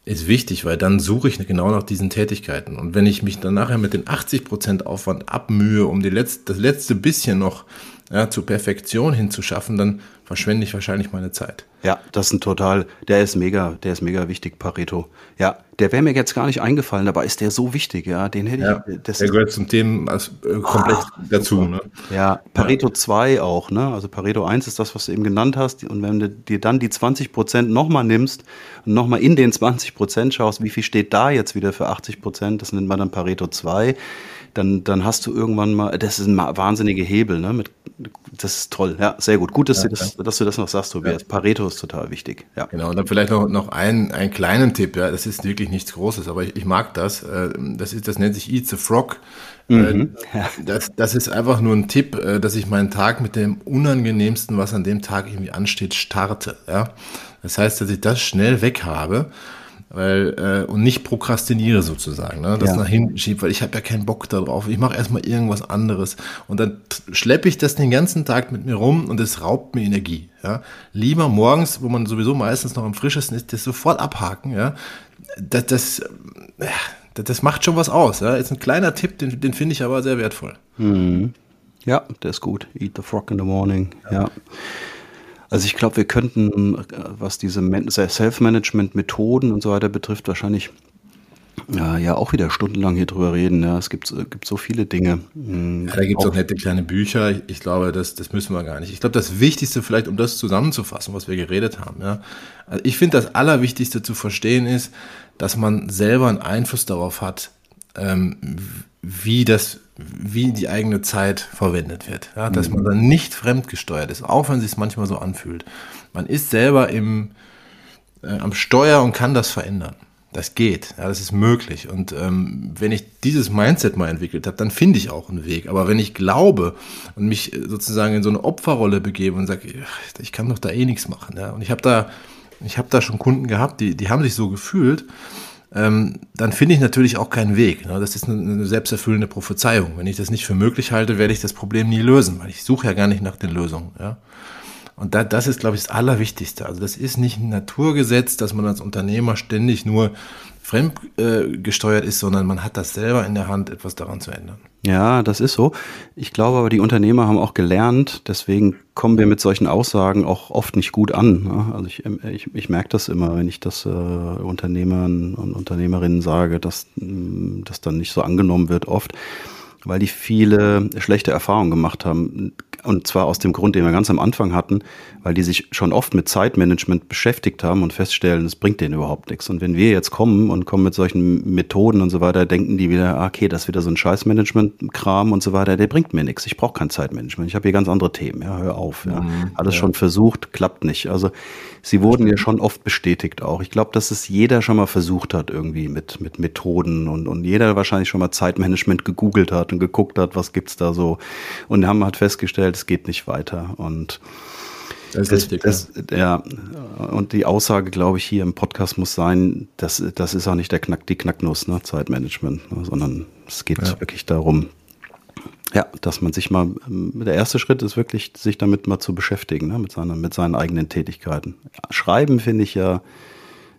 ist wichtig, weil dann suche ich genau nach diesen Tätigkeiten. Und wenn ich mich dann nachher mit den 80 Prozent Aufwand abmühe, um die letzte, das letzte bisschen noch ja, zur Perfektion hinzuschaffen, dann verschwende ich wahrscheinlich meine Zeit. Ja, das ist ein total, der ist mega, der ist mega wichtig, Pareto. Ja, der wäre mir jetzt gar nicht eingefallen, dabei ist der so wichtig, ja, den hätte ja, ich. Das der gehört zum Thema also, äh, komplett ah, dazu, ne? Ja, Pareto ja. 2 auch, ne? Also Pareto 1 ist das, was du eben genannt hast. Und wenn du dir dann die 20 Prozent nochmal nimmst und nochmal in den 20 Prozent schaust, wie viel steht da jetzt wieder für 80 Prozent, das nennt man dann Pareto 2 dann, dann hast du irgendwann mal, das ist ein wahnsinniger Hebel, ne? Mit, das ist toll, ja, sehr gut. Gut, dass, ja, du, das, dass du das noch sagst, Tobias. Ja. Pareto ist total wichtig. Ja. Genau, und dann vielleicht noch, noch einen, einen kleinen Tipp, ja, das ist wirklich nichts Großes, aber ich, ich mag das. Äh, das, ist, das nennt sich Eat the Frog. Äh, mhm. Das, das ist einfach nur ein Tipp, äh, dass ich meinen Tag mit dem Unangenehmsten, was an dem Tag irgendwie ansteht, starte. Ja? Das heißt, dass ich das schnell weg habe weil äh, und nicht prokrastiniere sozusagen, ne? das ja. nach hinten schiebt, weil ich habe ja keinen Bock darauf. Ich mache erstmal irgendwas anderes und dann schleppe ich das den ganzen Tag mit mir rum und es raubt mir Energie. Ja? Lieber morgens, wo man sowieso meistens noch am frischesten ist, das sofort abhaken. Ja? Das, das, das, das macht schon was aus. Ja? Ist ein kleiner Tipp, den, den finde ich aber sehr wertvoll. Mhm. Ja, der ist gut. Eat the frog in the morning. ja. ja. Also ich glaube, wir könnten, was diese Self-Management-Methoden und so weiter betrifft, wahrscheinlich ja, ja auch wieder stundenlang hier drüber reden. Ja, es gibt, gibt so viele Dinge. Hm, ja, da gibt es auch, auch nette kleine Bücher. Ich glaube, das, das müssen wir gar nicht. Ich glaube, das Wichtigste vielleicht, um das zusammenzufassen, was wir geredet haben. Ja, also ich finde, das Allerwichtigste zu verstehen ist, dass man selber einen Einfluss darauf hat, ähm, wie das wie die eigene Zeit verwendet wird. Ja, dass man dann nicht fremdgesteuert ist, auch wenn es sich manchmal so anfühlt. Man ist selber im, äh, am Steuer und kann das verändern. Das geht, ja, das ist möglich. Und ähm, wenn ich dieses Mindset mal entwickelt habe, dann finde ich auch einen Weg. Aber wenn ich glaube und mich sozusagen in so eine Opferrolle begebe und sage, ich kann doch da eh nichts machen, ja, und ich habe da, ich habe da schon Kunden gehabt, die, die haben sich so gefühlt ähm, dann finde ich natürlich auch keinen Weg. Ne? Das ist eine, eine selbsterfüllende Prophezeiung. Wenn ich das nicht für möglich halte, werde ich das Problem nie lösen, weil ich suche ja gar nicht nach den Lösungen. Ja? Und da, das ist, glaube ich, das Allerwichtigste. Also das ist nicht ein Naturgesetz, dass man als Unternehmer ständig nur fremdgesteuert äh, ist, sondern man hat das selber in der Hand, etwas daran zu ändern. Ja, das ist so. Ich glaube aber, die Unternehmer haben auch gelernt, deswegen kommen wir mit solchen Aussagen auch oft nicht gut an. Ne? Also ich, ähm, ich, ich merke das immer, wenn ich das äh, Unternehmern und Unternehmerinnen sage, dass mm, das dann nicht so angenommen wird oft, weil die viele schlechte Erfahrungen gemacht haben. Und zwar aus dem Grund, den wir ganz am Anfang hatten, weil die sich schon oft mit Zeitmanagement beschäftigt haben und feststellen, es bringt denen überhaupt nichts. Und wenn wir jetzt kommen und kommen mit solchen Methoden und so weiter, denken die wieder, ah, okay, das ist wieder so ein Scheißmanagement-Kram und so weiter, der bringt mir nichts. Ich brauche kein Zeitmanagement. Ich habe hier ganz andere Themen. Ja, hör auf. Ja. Mhm, Alles ja. schon versucht, klappt nicht. Also sie wurden ja schon oft bestätigt auch. Ich glaube, dass es jeder schon mal versucht hat, irgendwie mit, mit Methoden und, und jeder wahrscheinlich schon mal Zeitmanagement gegoogelt hat und geguckt hat, was gibt's da so. Und haben halt festgestellt, es geht nicht weiter. Und das ist richtig. Das, ja. ja. Und die Aussage, glaube ich, hier im Podcast muss sein, das, das ist auch nicht der Knack, die Knacknuss, ne, Zeitmanagement, ne, sondern es geht ja. wirklich darum, ja, dass man sich mal, der erste Schritt ist wirklich, sich damit mal zu beschäftigen, ne, mit, seiner, mit seinen eigenen Tätigkeiten. Schreiben finde ich ja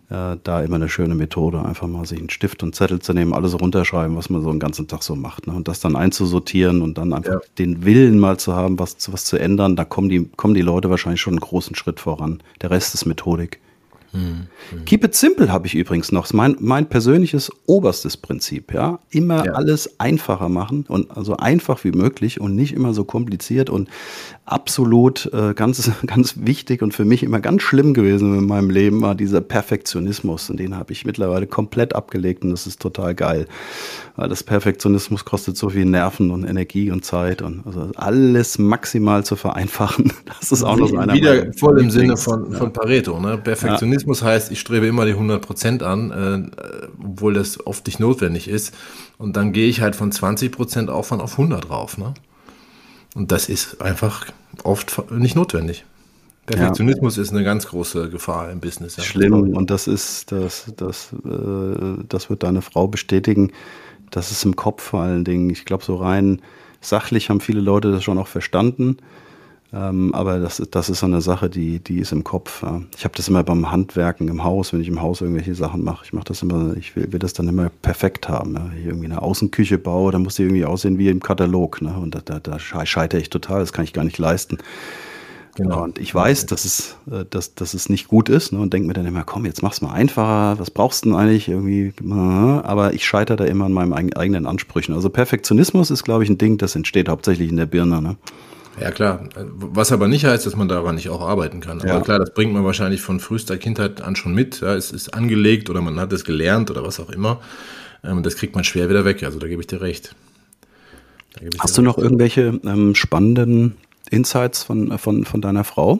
äh, da immer eine schöne Methode, einfach mal sich einen Stift und Zettel zu nehmen, alles runterschreiben, was man so einen ganzen Tag so macht. Ne? Und das dann einzusortieren und dann einfach ja. den Willen mal zu haben, was, was zu ändern, da kommen die, kommen die Leute wahrscheinlich schon einen großen Schritt voran. Der Rest ist Methodik. Mhm. Keep it simple habe ich übrigens noch. Mein, mein persönliches oberstes Prinzip. Ja, immer ja. alles einfacher machen und also einfach wie möglich und nicht immer so kompliziert und absolut äh, ganz, ganz wichtig und für mich immer ganz schlimm gewesen in meinem Leben war dieser Perfektionismus. Und den habe ich mittlerweile komplett abgelegt und das ist total geil. Weil das Perfektionismus kostet so viel Nerven und Energie und Zeit und also alles maximal zu vereinfachen. Das ist auch noch einer. Wieder voll im Sinne von, von Pareto. Ne? Perfektionismus ja. heißt, ich strebe immer die 100 Prozent an, äh, obwohl das oft nicht notwendig ist. Und dann gehe ich halt von 20 Prozent Aufwand auf 100 drauf. Ne? Und das ist einfach oft nicht notwendig. Perfektionismus ja. ist eine ganz große Gefahr im Business. Ja. Schlimm. Und das ist, das, das, äh, das wird deine Frau bestätigen. Das ist im Kopf vor allen Dingen. Ich glaube, so rein sachlich haben viele Leute das schon auch verstanden. Ähm, aber das, das ist so eine Sache, die, die ist im Kopf. Ja. Ich habe das immer beim Handwerken im Haus, wenn ich im Haus irgendwelche Sachen mache. Ich mache das immer, ich will, will, das dann immer perfekt haben. Ja. Wenn ich irgendwie eine Außenküche baue, dann muss die irgendwie aussehen wie im Katalog. Ne? Und da, da, da scheitere ich total, das kann ich gar nicht leisten. Genau. Und ich weiß, dass es, äh, dass, dass es nicht gut ist ne, und denke mir dann immer, komm, jetzt mach's mal einfacher, was brauchst du denn eigentlich irgendwie? Aber ich scheitere da immer an meinen eigenen Ansprüchen. Also Perfektionismus ist, glaube ich, ein Ding, das entsteht hauptsächlich in der Birne. Ne? Ja, klar. Was aber nicht heißt, dass man daran nicht auch arbeiten kann. Aber ja. klar, das bringt man wahrscheinlich von frühester Kindheit an schon mit. Ja, es ist angelegt oder man hat es gelernt oder was auch immer. Ähm, das kriegt man schwer wieder weg. Also da gebe ich dir recht. Ich Hast dir du recht. noch irgendwelche ähm, spannenden Insights von, von, von deiner Frau?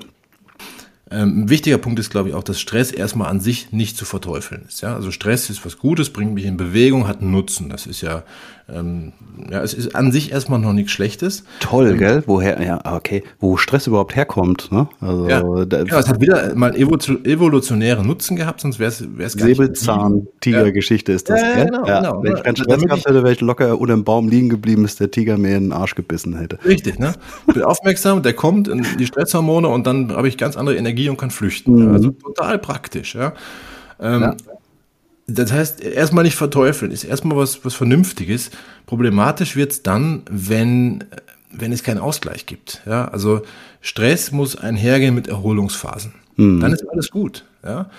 Ähm, ein wichtiger Punkt ist, glaube ich, auch, dass Stress erstmal an sich nicht zu verteufeln ist. Ja? Also Stress ist was Gutes, bringt mich in Bewegung, hat einen Nutzen. Das ist ja, ähm, ja, es ist an sich erstmal noch nichts Schlechtes. Toll, ähm, gell? Woher, ja, okay, wo Stress überhaupt herkommt. Ne? Also, ja. ja, es hat wieder mal evolutionäre Nutzen gehabt, sonst wäre es gar Säbelzahn-Tiger-Geschichte ist das, ja, Genau, ja, genau. Wenn ich keinen Stress gehabt hätte, wäre ich locker unter dem Baum liegen geblieben, bis der Tiger mir in den Arsch gebissen hätte. Richtig, ne? Ich bin aufmerksam, der kommt, in die Stresshormone und dann habe ich ganz andere Energie und kann flüchten. Mhm. Also total praktisch, ja. Ähm, ja. Das heißt, erstmal nicht verteufeln, ist erstmal was, was Vernünftiges. Problematisch wird's dann, wenn, wenn es keinen Ausgleich gibt. Ja, also Stress muss einhergehen mit Erholungsphasen. Mhm. Dann ist alles gut. Ja,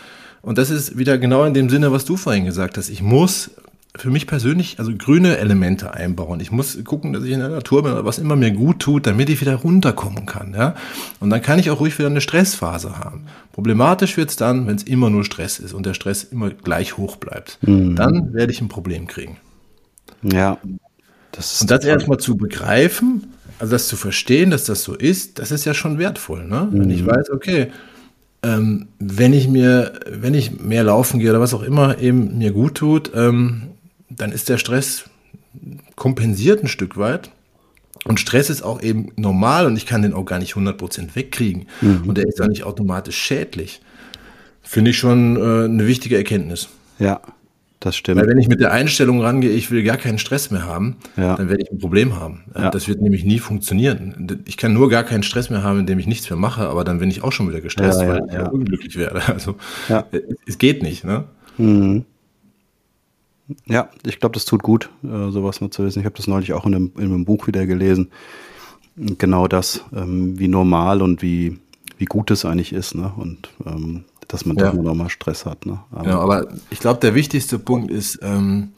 und das ist wieder genau in dem Sinne, was du vorhin gesagt hast. Ich muss für mich persönlich also grüne Elemente einbauen. Ich muss gucken, dass ich in der Natur bin oder was immer mir gut tut, damit ich wieder runterkommen kann. Ja? Und dann kann ich auch ruhig wieder eine Stressphase haben. Problematisch wird es dann, wenn es immer nur Stress ist und der Stress immer gleich hoch bleibt. Mhm. Dann werde ich ein Problem kriegen. Ja. Das und das erstmal zu begreifen, also das zu verstehen, dass das so ist, das ist ja schon wertvoll. Ne? Mhm. Wenn ich mhm. weiß, okay, ähm, wenn ich mir, wenn ich mehr laufen gehe oder was auch immer eben mir gut tut, ähm, dann ist der Stress kompensiert ein Stück weit. Und Stress ist auch eben normal und ich kann den auch gar nicht 100% wegkriegen. Mhm. Und der ist dann nicht automatisch schädlich. Finde ich schon äh, eine wichtige Erkenntnis. Ja, das stimmt. Weil wenn ich mit der Einstellung rangehe, ich will gar keinen Stress mehr haben, ja. dann werde ich ein Problem haben. Ja. Das wird nämlich nie funktionieren. Ich kann nur gar keinen Stress mehr haben, indem ich nichts mehr mache, aber dann bin ich auch schon wieder gestresst, ja, weil ich unglücklich werde. Also es geht nicht. Ne? Mhm. Ja, ich glaube, das tut gut, äh, sowas mal zu wissen. Ich habe das neulich auch in einem, in einem, Buch wieder gelesen. Genau das, ähm, wie normal und wie, wie gut es eigentlich ist, ne? Und ähm, dass man ja. doch mal Stress hat. Ne? Aber, ja, aber ich glaube, der wichtigste Punkt ist ähm,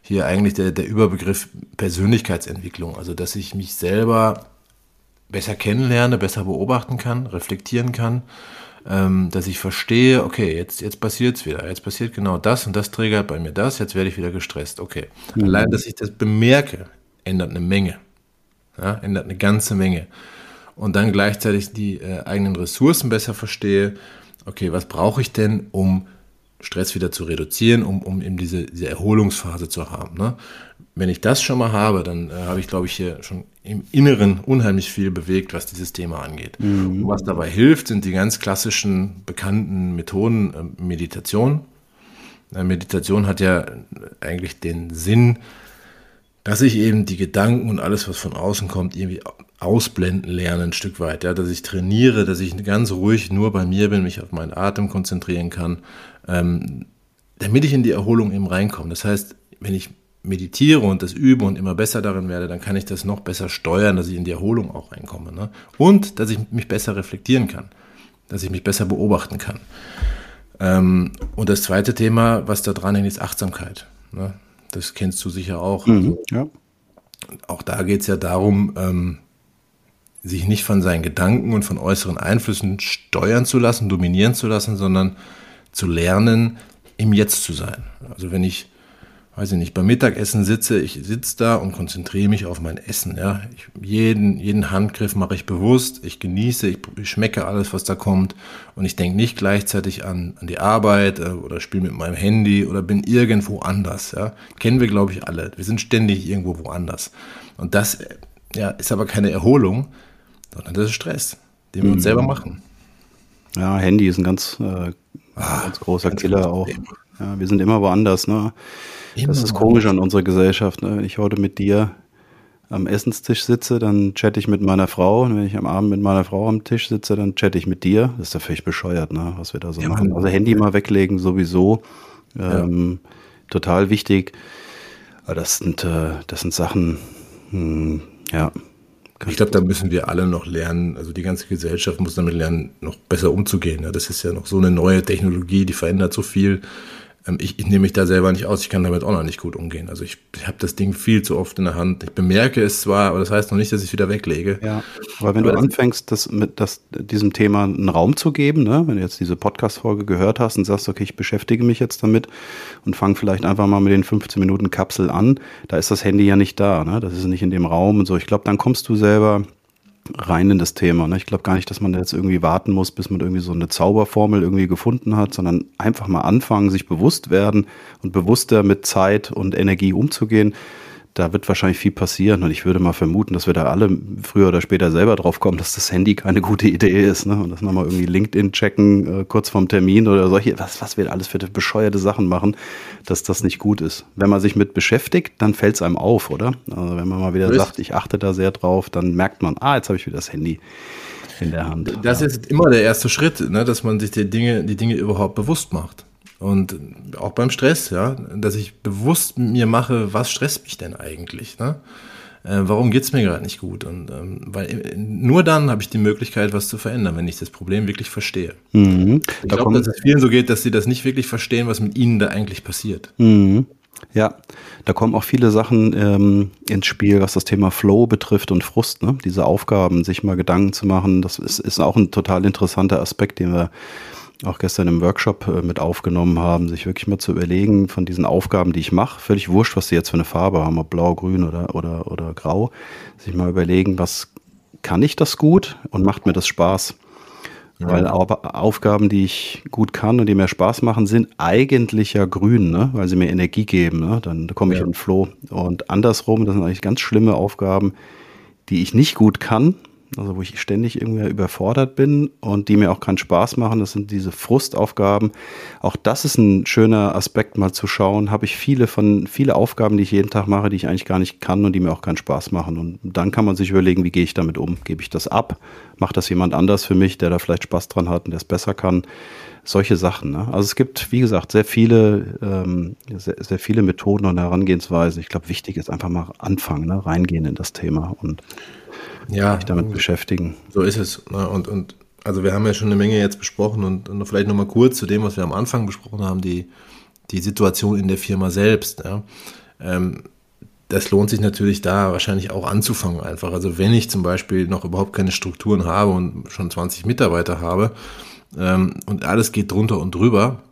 hier eigentlich der, der Überbegriff Persönlichkeitsentwicklung. Also, dass ich mich selber besser kennenlerne, besser beobachten kann, reflektieren kann, ähm, dass ich verstehe, okay, jetzt, jetzt passiert es wieder, jetzt passiert genau das und das triggert bei mir das, jetzt werde ich wieder gestresst, okay. Mhm. Allein, dass ich das bemerke, ändert eine Menge, ja, ändert eine ganze Menge. Und dann gleichzeitig die äh, eigenen Ressourcen besser verstehe, okay, was brauche ich denn, um Stress wieder zu reduzieren, um, um eben diese, diese Erholungsphase zu haben. Ne? Wenn ich das schon mal habe, dann äh, habe ich, glaube ich, hier schon im Inneren unheimlich viel bewegt, was dieses Thema angeht. Mhm. Und was dabei hilft, sind die ganz klassischen, bekannten Methoden äh, Meditation. Äh, Meditation hat ja eigentlich den Sinn, dass ich eben die Gedanken und alles, was von außen kommt, irgendwie ausblenden lerne ein Stück weit. Ja, dass ich trainiere, dass ich ganz ruhig nur bei mir bin, mich auf meinen Atem konzentrieren kann, ähm, damit ich in die Erholung eben reinkomme. Das heißt, wenn ich meditiere und das übe und immer besser darin werde, dann kann ich das noch besser steuern, dass ich in die Erholung auch reinkomme. Ne? Und dass ich mich besser reflektieren kann, dass ich mich besser beobachten kann. Ähm, und das zweite Thema, was da dran hängt, ist Achtsamkeit. Ne? Das kennst du sicher auch. Mhm, ja. Auch da geht es ja darum, ähm, sich nicht von seinen Gedanken und von äußeren Einflüssen steuern zu lassen, dominieren zu lassen, sondern zu lernen, im Jetzt zu sein. Also wenn ich, weiß ich nicht, beim Mittagessen sitze, ich sitze da und konzentriere mich auf mein Essen. Ja? Ich, jeden, jeden Handgriff mache ich bewusst, ich genieße, ich, ich schmecke alles, was da kommt und ich denke nicht gleichzeitig an, an die Arbeit äh, oder spiele mit meinem Handy oder bin irgendwo anders. Ja? Kennen wir, glaube ich, alle. Wir sind ständig irgendwo woanders. Und das äh, ja, ist aber keine Erholung, sondern das ist Stress, den wir uns selber mhm. machen. Ja, Handy ist ein ganz, äh, ah, ganz großer ganz Killer auch. Ja, wir sind immer woanders. Ne? Immer das ist komisch an unserer Gesellschaft. Ne? Wenn ich heute mit dir am Essenstisch sitze, dann chatte ich mit meiner Frau. Und wenn ich am Abend mit meiner Frau am Tisch sitze, dann chatte ich mit dir. Das ist ja völlig bescheuert, ne? was wir da so ja, machen. Also Handy mal weglegen sowieso. Ähm, ja. Total wichtig. Aber das sind, äh, das sind Sachen, hm, ja, ich glaube, da müssen wir alle noch lernen, also die ganze Gesellschaft muss damit lernen, noch besser umzugehen. Das ist ja noch so eine neue Technologie, die verändert so viel. Ähm, ich, ich nehme mich da selber nicht aus, ich kann damit auch noch nicht gut umgehen. Also ich, ich habe das Ding viel zu oft in der Hand. Ich bemerke es zwar, aber das heißt noch nicht, dass ich es wieder weglege. Ja, aber wenn aber du anfängst, das mit das, diesem Thema einen Raum zu geben, ne? wenn du jetzt diese Podcast-Folge gehört hast und sagst, okay, ich beschäftige mich jetzt damit und fange vielleicht einfach mal mit den 15 Minuten Kapsel an, da ist das Handy ja nicht da, ne? das ist nicht in dem Raum und so. Ich glaube, dann kommst du selber rein in das Thema. Ne? Ich glaube gar nicht, dass man jetzt irgendwie warten muss, bis man irgendwie so eine Zauberformel irgendwie gefunden hat, sondern einfach mal anfangen, sich bewusst werden und bewusster mit Zeit und Energie umzugehen da wird wahrscheinlich viel passieren und ich würde mal vermuten, dass wir da alle früher oder später selber drauf kommen, dass das Handy keine gute Idee ist. Ne? Und dass wir mal irgendwie LinkedIn checken, äh, kurz vorm Termin oder solche, was, was wir alles für bescheuerte Sachen machen, dass das nicht gut ist. Wenn man sich mit beschäftigt, dann fällt es einem auf, oder? Also wenn man mal wieder sagt, ich achte da sehr drauf, dann merkt man, ah, jetzt habe ich wieder das Handy in der Hand. Das ja. ist immer der erste Schritt, ne? dass man sich die Dinge, die Dinge überhaupt bewusst macht. Und auch beim Stress, ja, dass ich bewusst mir mache, was stresst mich denn eigentlich? Ne? Äh, warum geht's mir gerade nicht gut? Und ähm, weil äh, nur dann habe ich die Möglichkeit, was zu verändern, wenn ich das Problem wirklich verstehe. Mhm. Ich glaube, dass es vielen so geht, dass sie das nicht wirklich verstehen, was mit ihnen da eigentlich passiert. Mhm. Ja, da kommen auch viele Sachen ähm, ins Spiel, was das Thema Flow betrifft und Frust. Ne? Diese Aufgaben, sich mal Gedanken zu machen, das ist, ist auch ein total interessanter Aspekt, den wir auch gestern im Workshop äh, mit aufgenommen haben, sich wirklich mal zu überlegen von diesen Aufgaben, die ich mache, völlig wurscht, was sie jetzt für eine Farbe haben, ob blau, grün oder, oder, oder grau, sich mal überlegen, was kann ich das gut und macht mir das Spaß? Ja. Weil Aufgaben, die ich gut kann und die mir Spaß machen, sind eigentlich ja grün, ne? weil sie mir Energie geben. Ne? Dann komme ich ja. in Flow. Und andersrum, das sind eigentlich ganz schlimme Aufgaben, die ich nicht gut kann, also wo ich ständig irgendwie überfordert bin und die mir auch keinen Spaß machen. Das sind diese Frustaufgaben. Auch das ist ein schöner Aspekt, mal zu schauen. Habe ich viele von, viele Aufgaben, die ich jeden Tag mache, die ich eigentlich gar nicht kann und die mir auch keinen Spaß machen. Und dann kann man sich überlegen, wie gehe ich damit um? Gebe ich das ab? Macht das jemand anders für mich, der da vielleicht Spaß dran hat und der es besser kann? Solche Sachen. Ne? Also es gibt, wie gesagt, sehr viele, ähm, sehr, sehr viele Methoden und Herangehensweisen. Ich glaube, wichtig ist einfach mal anfangen, ne? reingehen in das Thema und ja, sich damit beschäftigen. So ist es. Ne? Und, und also wir haben ja schon eine Menge jetzt besprochen und, und vielleicht nochmal kurz zu dem, was wir am Anfang besprochen haben, die, die Situation in der Firma selbst. Ja? Ähm, das lohnt sich natürlich da wahrscheinlich auch anzufangen einfach. Also wenn ich zum Beispiel noch überhaupt keine Strukturen habe und schon 20 Mitarbeiter habe und alles geht drunter und drüber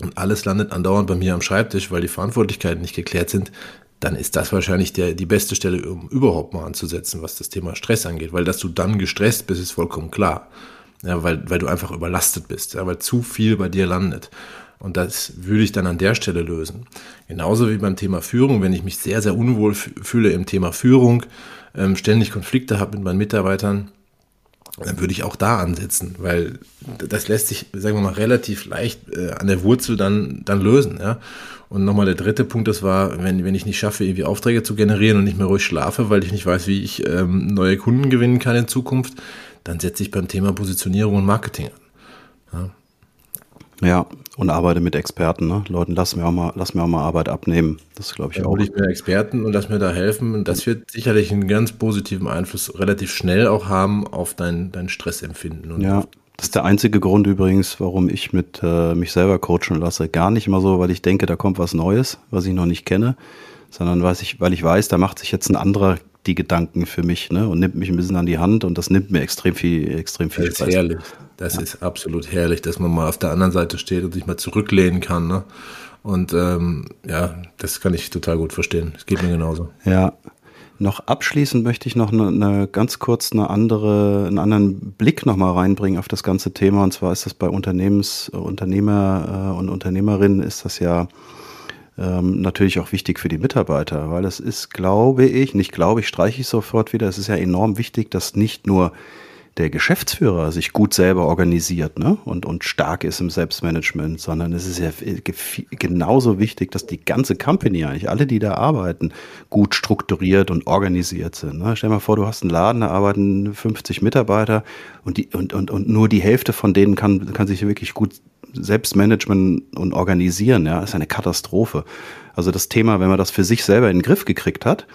und alles landet andauernd bei mir am Schreibtisch, weil die Verantwortlichkeiten nicht geklärt sind, dann ist das wahrscheinlich der, die beste Stelle, um überhaupt mal anzusetzen, was das Thema Stress angeht. Weil dass du dann gestresst bist, ist vollkommen klar. Ja, weil, weil du einfach überlastet bist, ja, weil zu viel bei dir landet. Und das würde ich dann an der Stelle lösen. Genauso wie beim Thema Führung, wenn ich mich sehr, sehr unwohl fühle im Thema Führung, ähm, ständig Konflikte habe mit meinen Mitarbeitern, dann würde ich auch da ansetzen, weil das lässt sich, sagen wir mal, relativ leicht äh, an der Wurzel dann, dann lösen. Ja? Und nochmal der dritte Punkt, das war, wenn, wenn ich nicht schaffe, irgendwie Aufträge zu generieren und nicht mehr ruhig schlafe, weil ich nicht weiß, wie ich ähm, neue Kunden gewinnen kann in Zukunft, dann setze ich beim Thema Positionierung und Marketing an. Ja. Ja, und arbeite mit Experten. Ne? Leuten, lass mir auch mal, lass mir auch mal Arbeit abnehmen. Das glaube ich ja, auch. ich mir Experten und lass mir da helfen. Das wird sicherlich einen ganz positiven Einfluss relativ schnell auch haben auf dein, dein Stressempfinden. Und ja, das ist der einzige Grund übrigens, warum ich mit äh, mich selber coachen lasse. Gar nicht mal so, weil ich denke, da kommt was Neues, was ich noch nicht kenne, sondern weil ich, weil ich weiß, da macht sich jetzt ein anderer die Gedanken für mich ne? und nimmt mich ein bisschen an die Hand und das nimmt mir extrem viel, extrem viel das Spaß. Ist herrlich. Das ja. ist absolut herrlich, dass man mal auf der anderen Seite steht und sich mal zurücklehnen kann. Ne? Und ähm, ja, das kann ich total gut verstehen. Es geht mir genauso. Ja. Noch abschließend möchte ich noch eine, eine ganz kurz eine andere, einen anderen Blick nochmal reinbringen auf das ganze Thema. Und zwar ist das bei Unternehmens, Unternehmer äh, und Unternehmerinnen ist das ja ähm, natürlich auch wichtig für die Mitarbeiter, weil es ist, glaube ich, nicht glaube ich, streiche ich sofort wieder, es ist ja enorm wichtig, dass nicht nur der Geschäftsführer sich gut selber organisiert ne? und, und stark ist im Selbstmanagement, sondern es ist ja genauso wichtig, dass die ganze Company, eigentlich alle, die da arbeiten, gut strukturiert und organisiert sind. Ne? Stell dir mal vor, du hast einen Laden, da arbeiten 50 Mitarbeiter und, die, und, und, und nur die Hälfte von denen kann, kann sich wirklich gut Selbstmanagement und organisieren. Ja? Ist eine Katastrophe. Also das Thema, wenn man das für sich selber in den Griff gekriegt hat,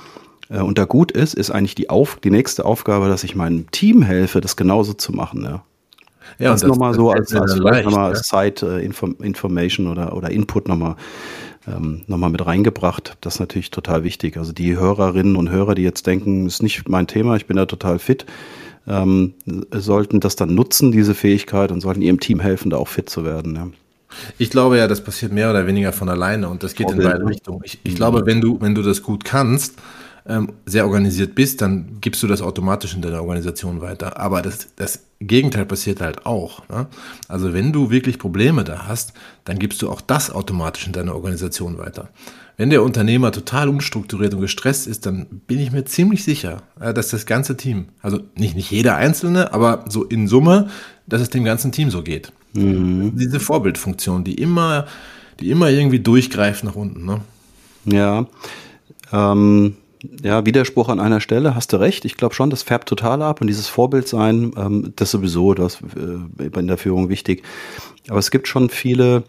äh, und da gut ist, ist eigentlich die, Auf die nächste Aufgabe, dass ich meinem Team helfe, das genauso zu machen. Ja. Ja, das, das nochmal so als, als vielleicht nochmal ja. Side äh, Inform Information oder, oder Input nochmal ähm, nochmal mit reingebracht. Das ist natürlich total wichtig. Also die Hörerinnen und Hörer, die jetzt denken, ist nicht mein Thema, ich bin da total fit, ähm, sollten das dann nutzen, diese Fähigkeit, und sollten ihrem Team helfen, da auch fit zu werden. Ja. Ich glaube ja, das passiert mehr oder weniger von alleine und das geht Vorbild, in beide Richtungen. Ich, ich glaube, wenn du, wenn du das gut kannst, ähm, sehr organisiert bist, dann gibst du das automatisch in deiner Organisation weiter. Aber das, das Gegenteil passiert halt auch. Ne? Also wenn du wirklich Probleme da hast, dann gibst du auch das automatisch in deiner Organisation weiter. Wenn der Unternehmer total unstrukturiert und gestresst ist, dann bin ich mir ziemlich sicher, dass das ganze Team, also nicht, nicht jeder Einzelne, aber so in Summe, dass es dem ganzen Team so geht. Mhm. Diese Vorbildfunktion, die immer, die immer irgendwie durchgreift nach unten. Ne? Ja. Ähm, ja, Widerspruch an einer Stelle, hast du recht. Ich glaube schon, das färbt total ab und dieses Vorbild sein, ähm, das sowieso, das äh, in der Führung wichtig. Aber es gibt schon viele,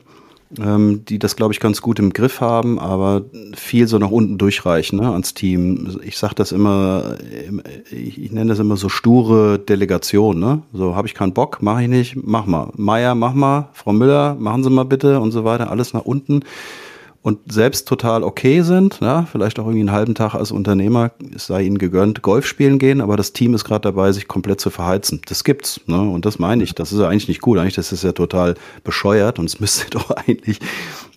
ähm, die das, glaube ich, ganz gut im Griff haben, aber viel so nach unten durchreichen ne, ans Team. Ich sage das immer, ich, ich nenne das immer so sture Delegation. Ne? So, habe ich keinen Bock, mache ich nicht, mach mal. Meier, mach mal. Frau Müller, machen Sie mal bitte und so weiter. Alles nach unten und selbst total okay sind, ja, vielleicht auch irgendwie einen halben Tag als Unternehmer, es sei ihnen gegönnt, Golf spielen gehen, aber das Team ist gerade dabei, sich komplett zu verheizen. Das gibt's, ne? Und das meine ich. Das ist ja eigentlich nicht gut. Eigentlich das ist ja total bescheuert und es müsste doch eigentlich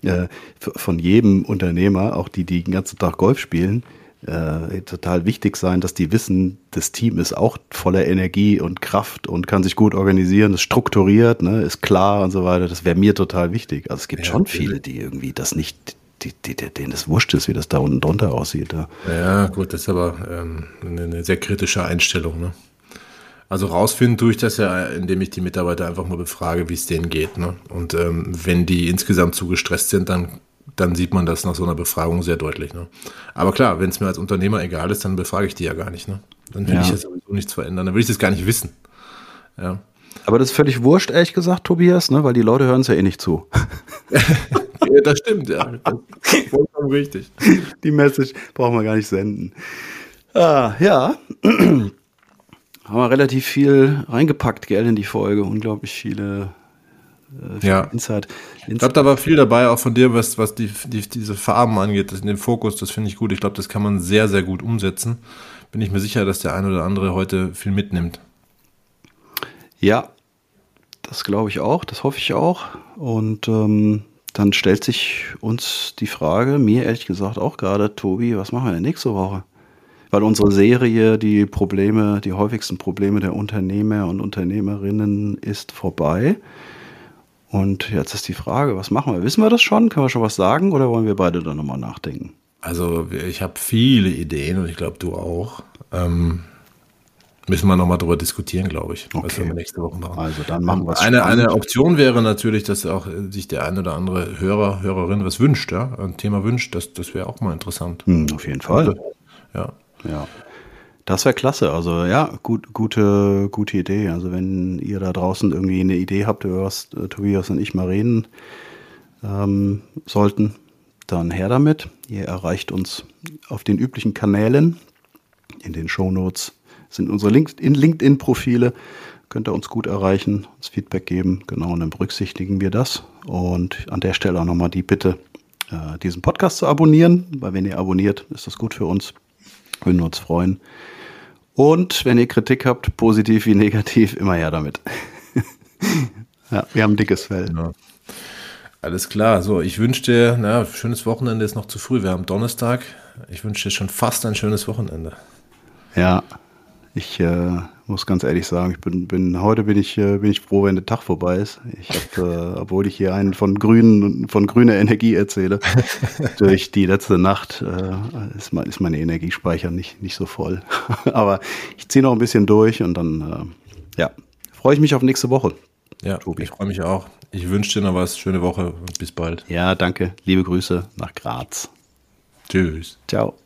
äh, von jedem Unternehmer, auch die, die den ganzen Tag Golf spielen, äh, total wichtig sein, dass die wissen, das Team ist auch voller Energie und Kraft und kann sich gut organisieren, ist strukturiert, ne, ist klar und so weiter. Das wäre mir total wichtig. Also es gibt ja, schon viele, die irgendwie das nicht, die, die, denen das wurscht ist, wie das da unten drunter aussieht. Ja, ja gut, das ist aber ähm, eine, sehr kritische Einstellung. Ne? Also rausfinden tue ich das ja, indem ich die Mitarbeiter einfach mal befrage, wie es denen geht. Ne? Und ähm, wenn die insgesamt zu gestresst sind, dann dann sieht man das nach so einer Befragung sehr deutlich. Ne? Aber klar, wenn es mir als Unternehmer egal ist, dann befrage ich die ja gar nicht. Ne? Dann will ja. ich ja sowieso nichts verändern. Dann will ich das gar nicht wissen. Ja. Aber das ist völlig wurscht, ehrlich gesagt, Tobias, ne? weil die Leute hören es ja eh nicht zu. ja, das stimmt, ja. Vollkommen richtig. Die Message brauchen wir gar nicht senden. Ah, ja. Haben wir relativ viel reingepackt, gell, in die Folge. Unglaublich viele äh, ja. Insight. Ich glaube, da war viel dabei, auch von dir, was, was die, die, diese Farben angeht, das, den Fokus, das finde ich gut. Ich glaube, das kann man sehr, sehr gut umsetzen. Bin ich mir sicher, dass der eine oder andere heute viel mitnimmt. Ja, das glaube ich auch, das hoffe ich auch. Und ähm, dann stellt sich uns die Frage, mir ehrlich gesagt auch gerade, Tobi, was machen wir denn nächste Woche? Weil unsere Serie, die Probleme, die häufigsten Probleme der Unternehmer und Unternehmerinnen ist vorbei. Und jetzt ist die Frage, was machen wir? Wissen wir das schon? Können wir schon was sagen oder wollen wir beide da nochmal nachdenken? Also ich habe viele Ideen und ich glaube du auch. Ähm, müssen wir nochmal drüber diskutieren, glaube ich, okay. was wir nächste Woche machen. Also dann machen wir es. Eine, eine Option wäre natürlich, dass auch sich der eine oder andere Hörer, Hörerin was wünscht, ja, ein Thema wünscht. Das, das wäre auch mal interessant. Hm, auf jeden Fall. Ja. Ja. Das wäre klasse. Also ja, gut, gute, gute Idee. Also wenn ihr da draußen irgendwie eine Idee habt, über was äh, Tobias und ich mal reden ähm, sollten, dann her damit. Ihr erreicht uns auf den üblichen Kanälen. In den Shownotes sind unsere LinkedIn-Profile. Könnt ihr uns gut erreichen, uns Feedback geben. Genau, und dann berücksichtigen wir das. Und an der Stelle auch nochmal die Bitte, äh, diesen Podcast zu abonnieren, weil wenn ihr abonniert, ist das gut für uns. Würden wir uns freuen. Und wenn ihr Kritik habt, positiv wie negativ, immer her damit. ja, wir haben ein dickes Fell. Ja. Alles klar. So, ich wünsche dir, na, schönes Wochenende ist noch zu früh. Wir haben Donnerstag. Ich wünsche dir schon fast ein schönes Wochenende. Ja, ich äh, muss ganz ehrlich sagen, ich bin, bin heute bin ich, äh, bin ich froh, wenn der Tag vorbei ist. Ich habe, äh, obwohl ich hier einen von grünen, von grüner Energie erzähle, durch die letzte Nacht äh, ist, ist meine Energiespeicher nicht, nicht so voll. Aber ich ziehe noch ein bisschen durch und dann, äh, ja, freue ich mich auf nächste Woche. Ja, Tobi. ich freue mich auch. Ich wünsche dir noch was. Schöne Woche und bis bald. Ja, danke. Liebe Grüße nach Graz. Tschüss. Ciao.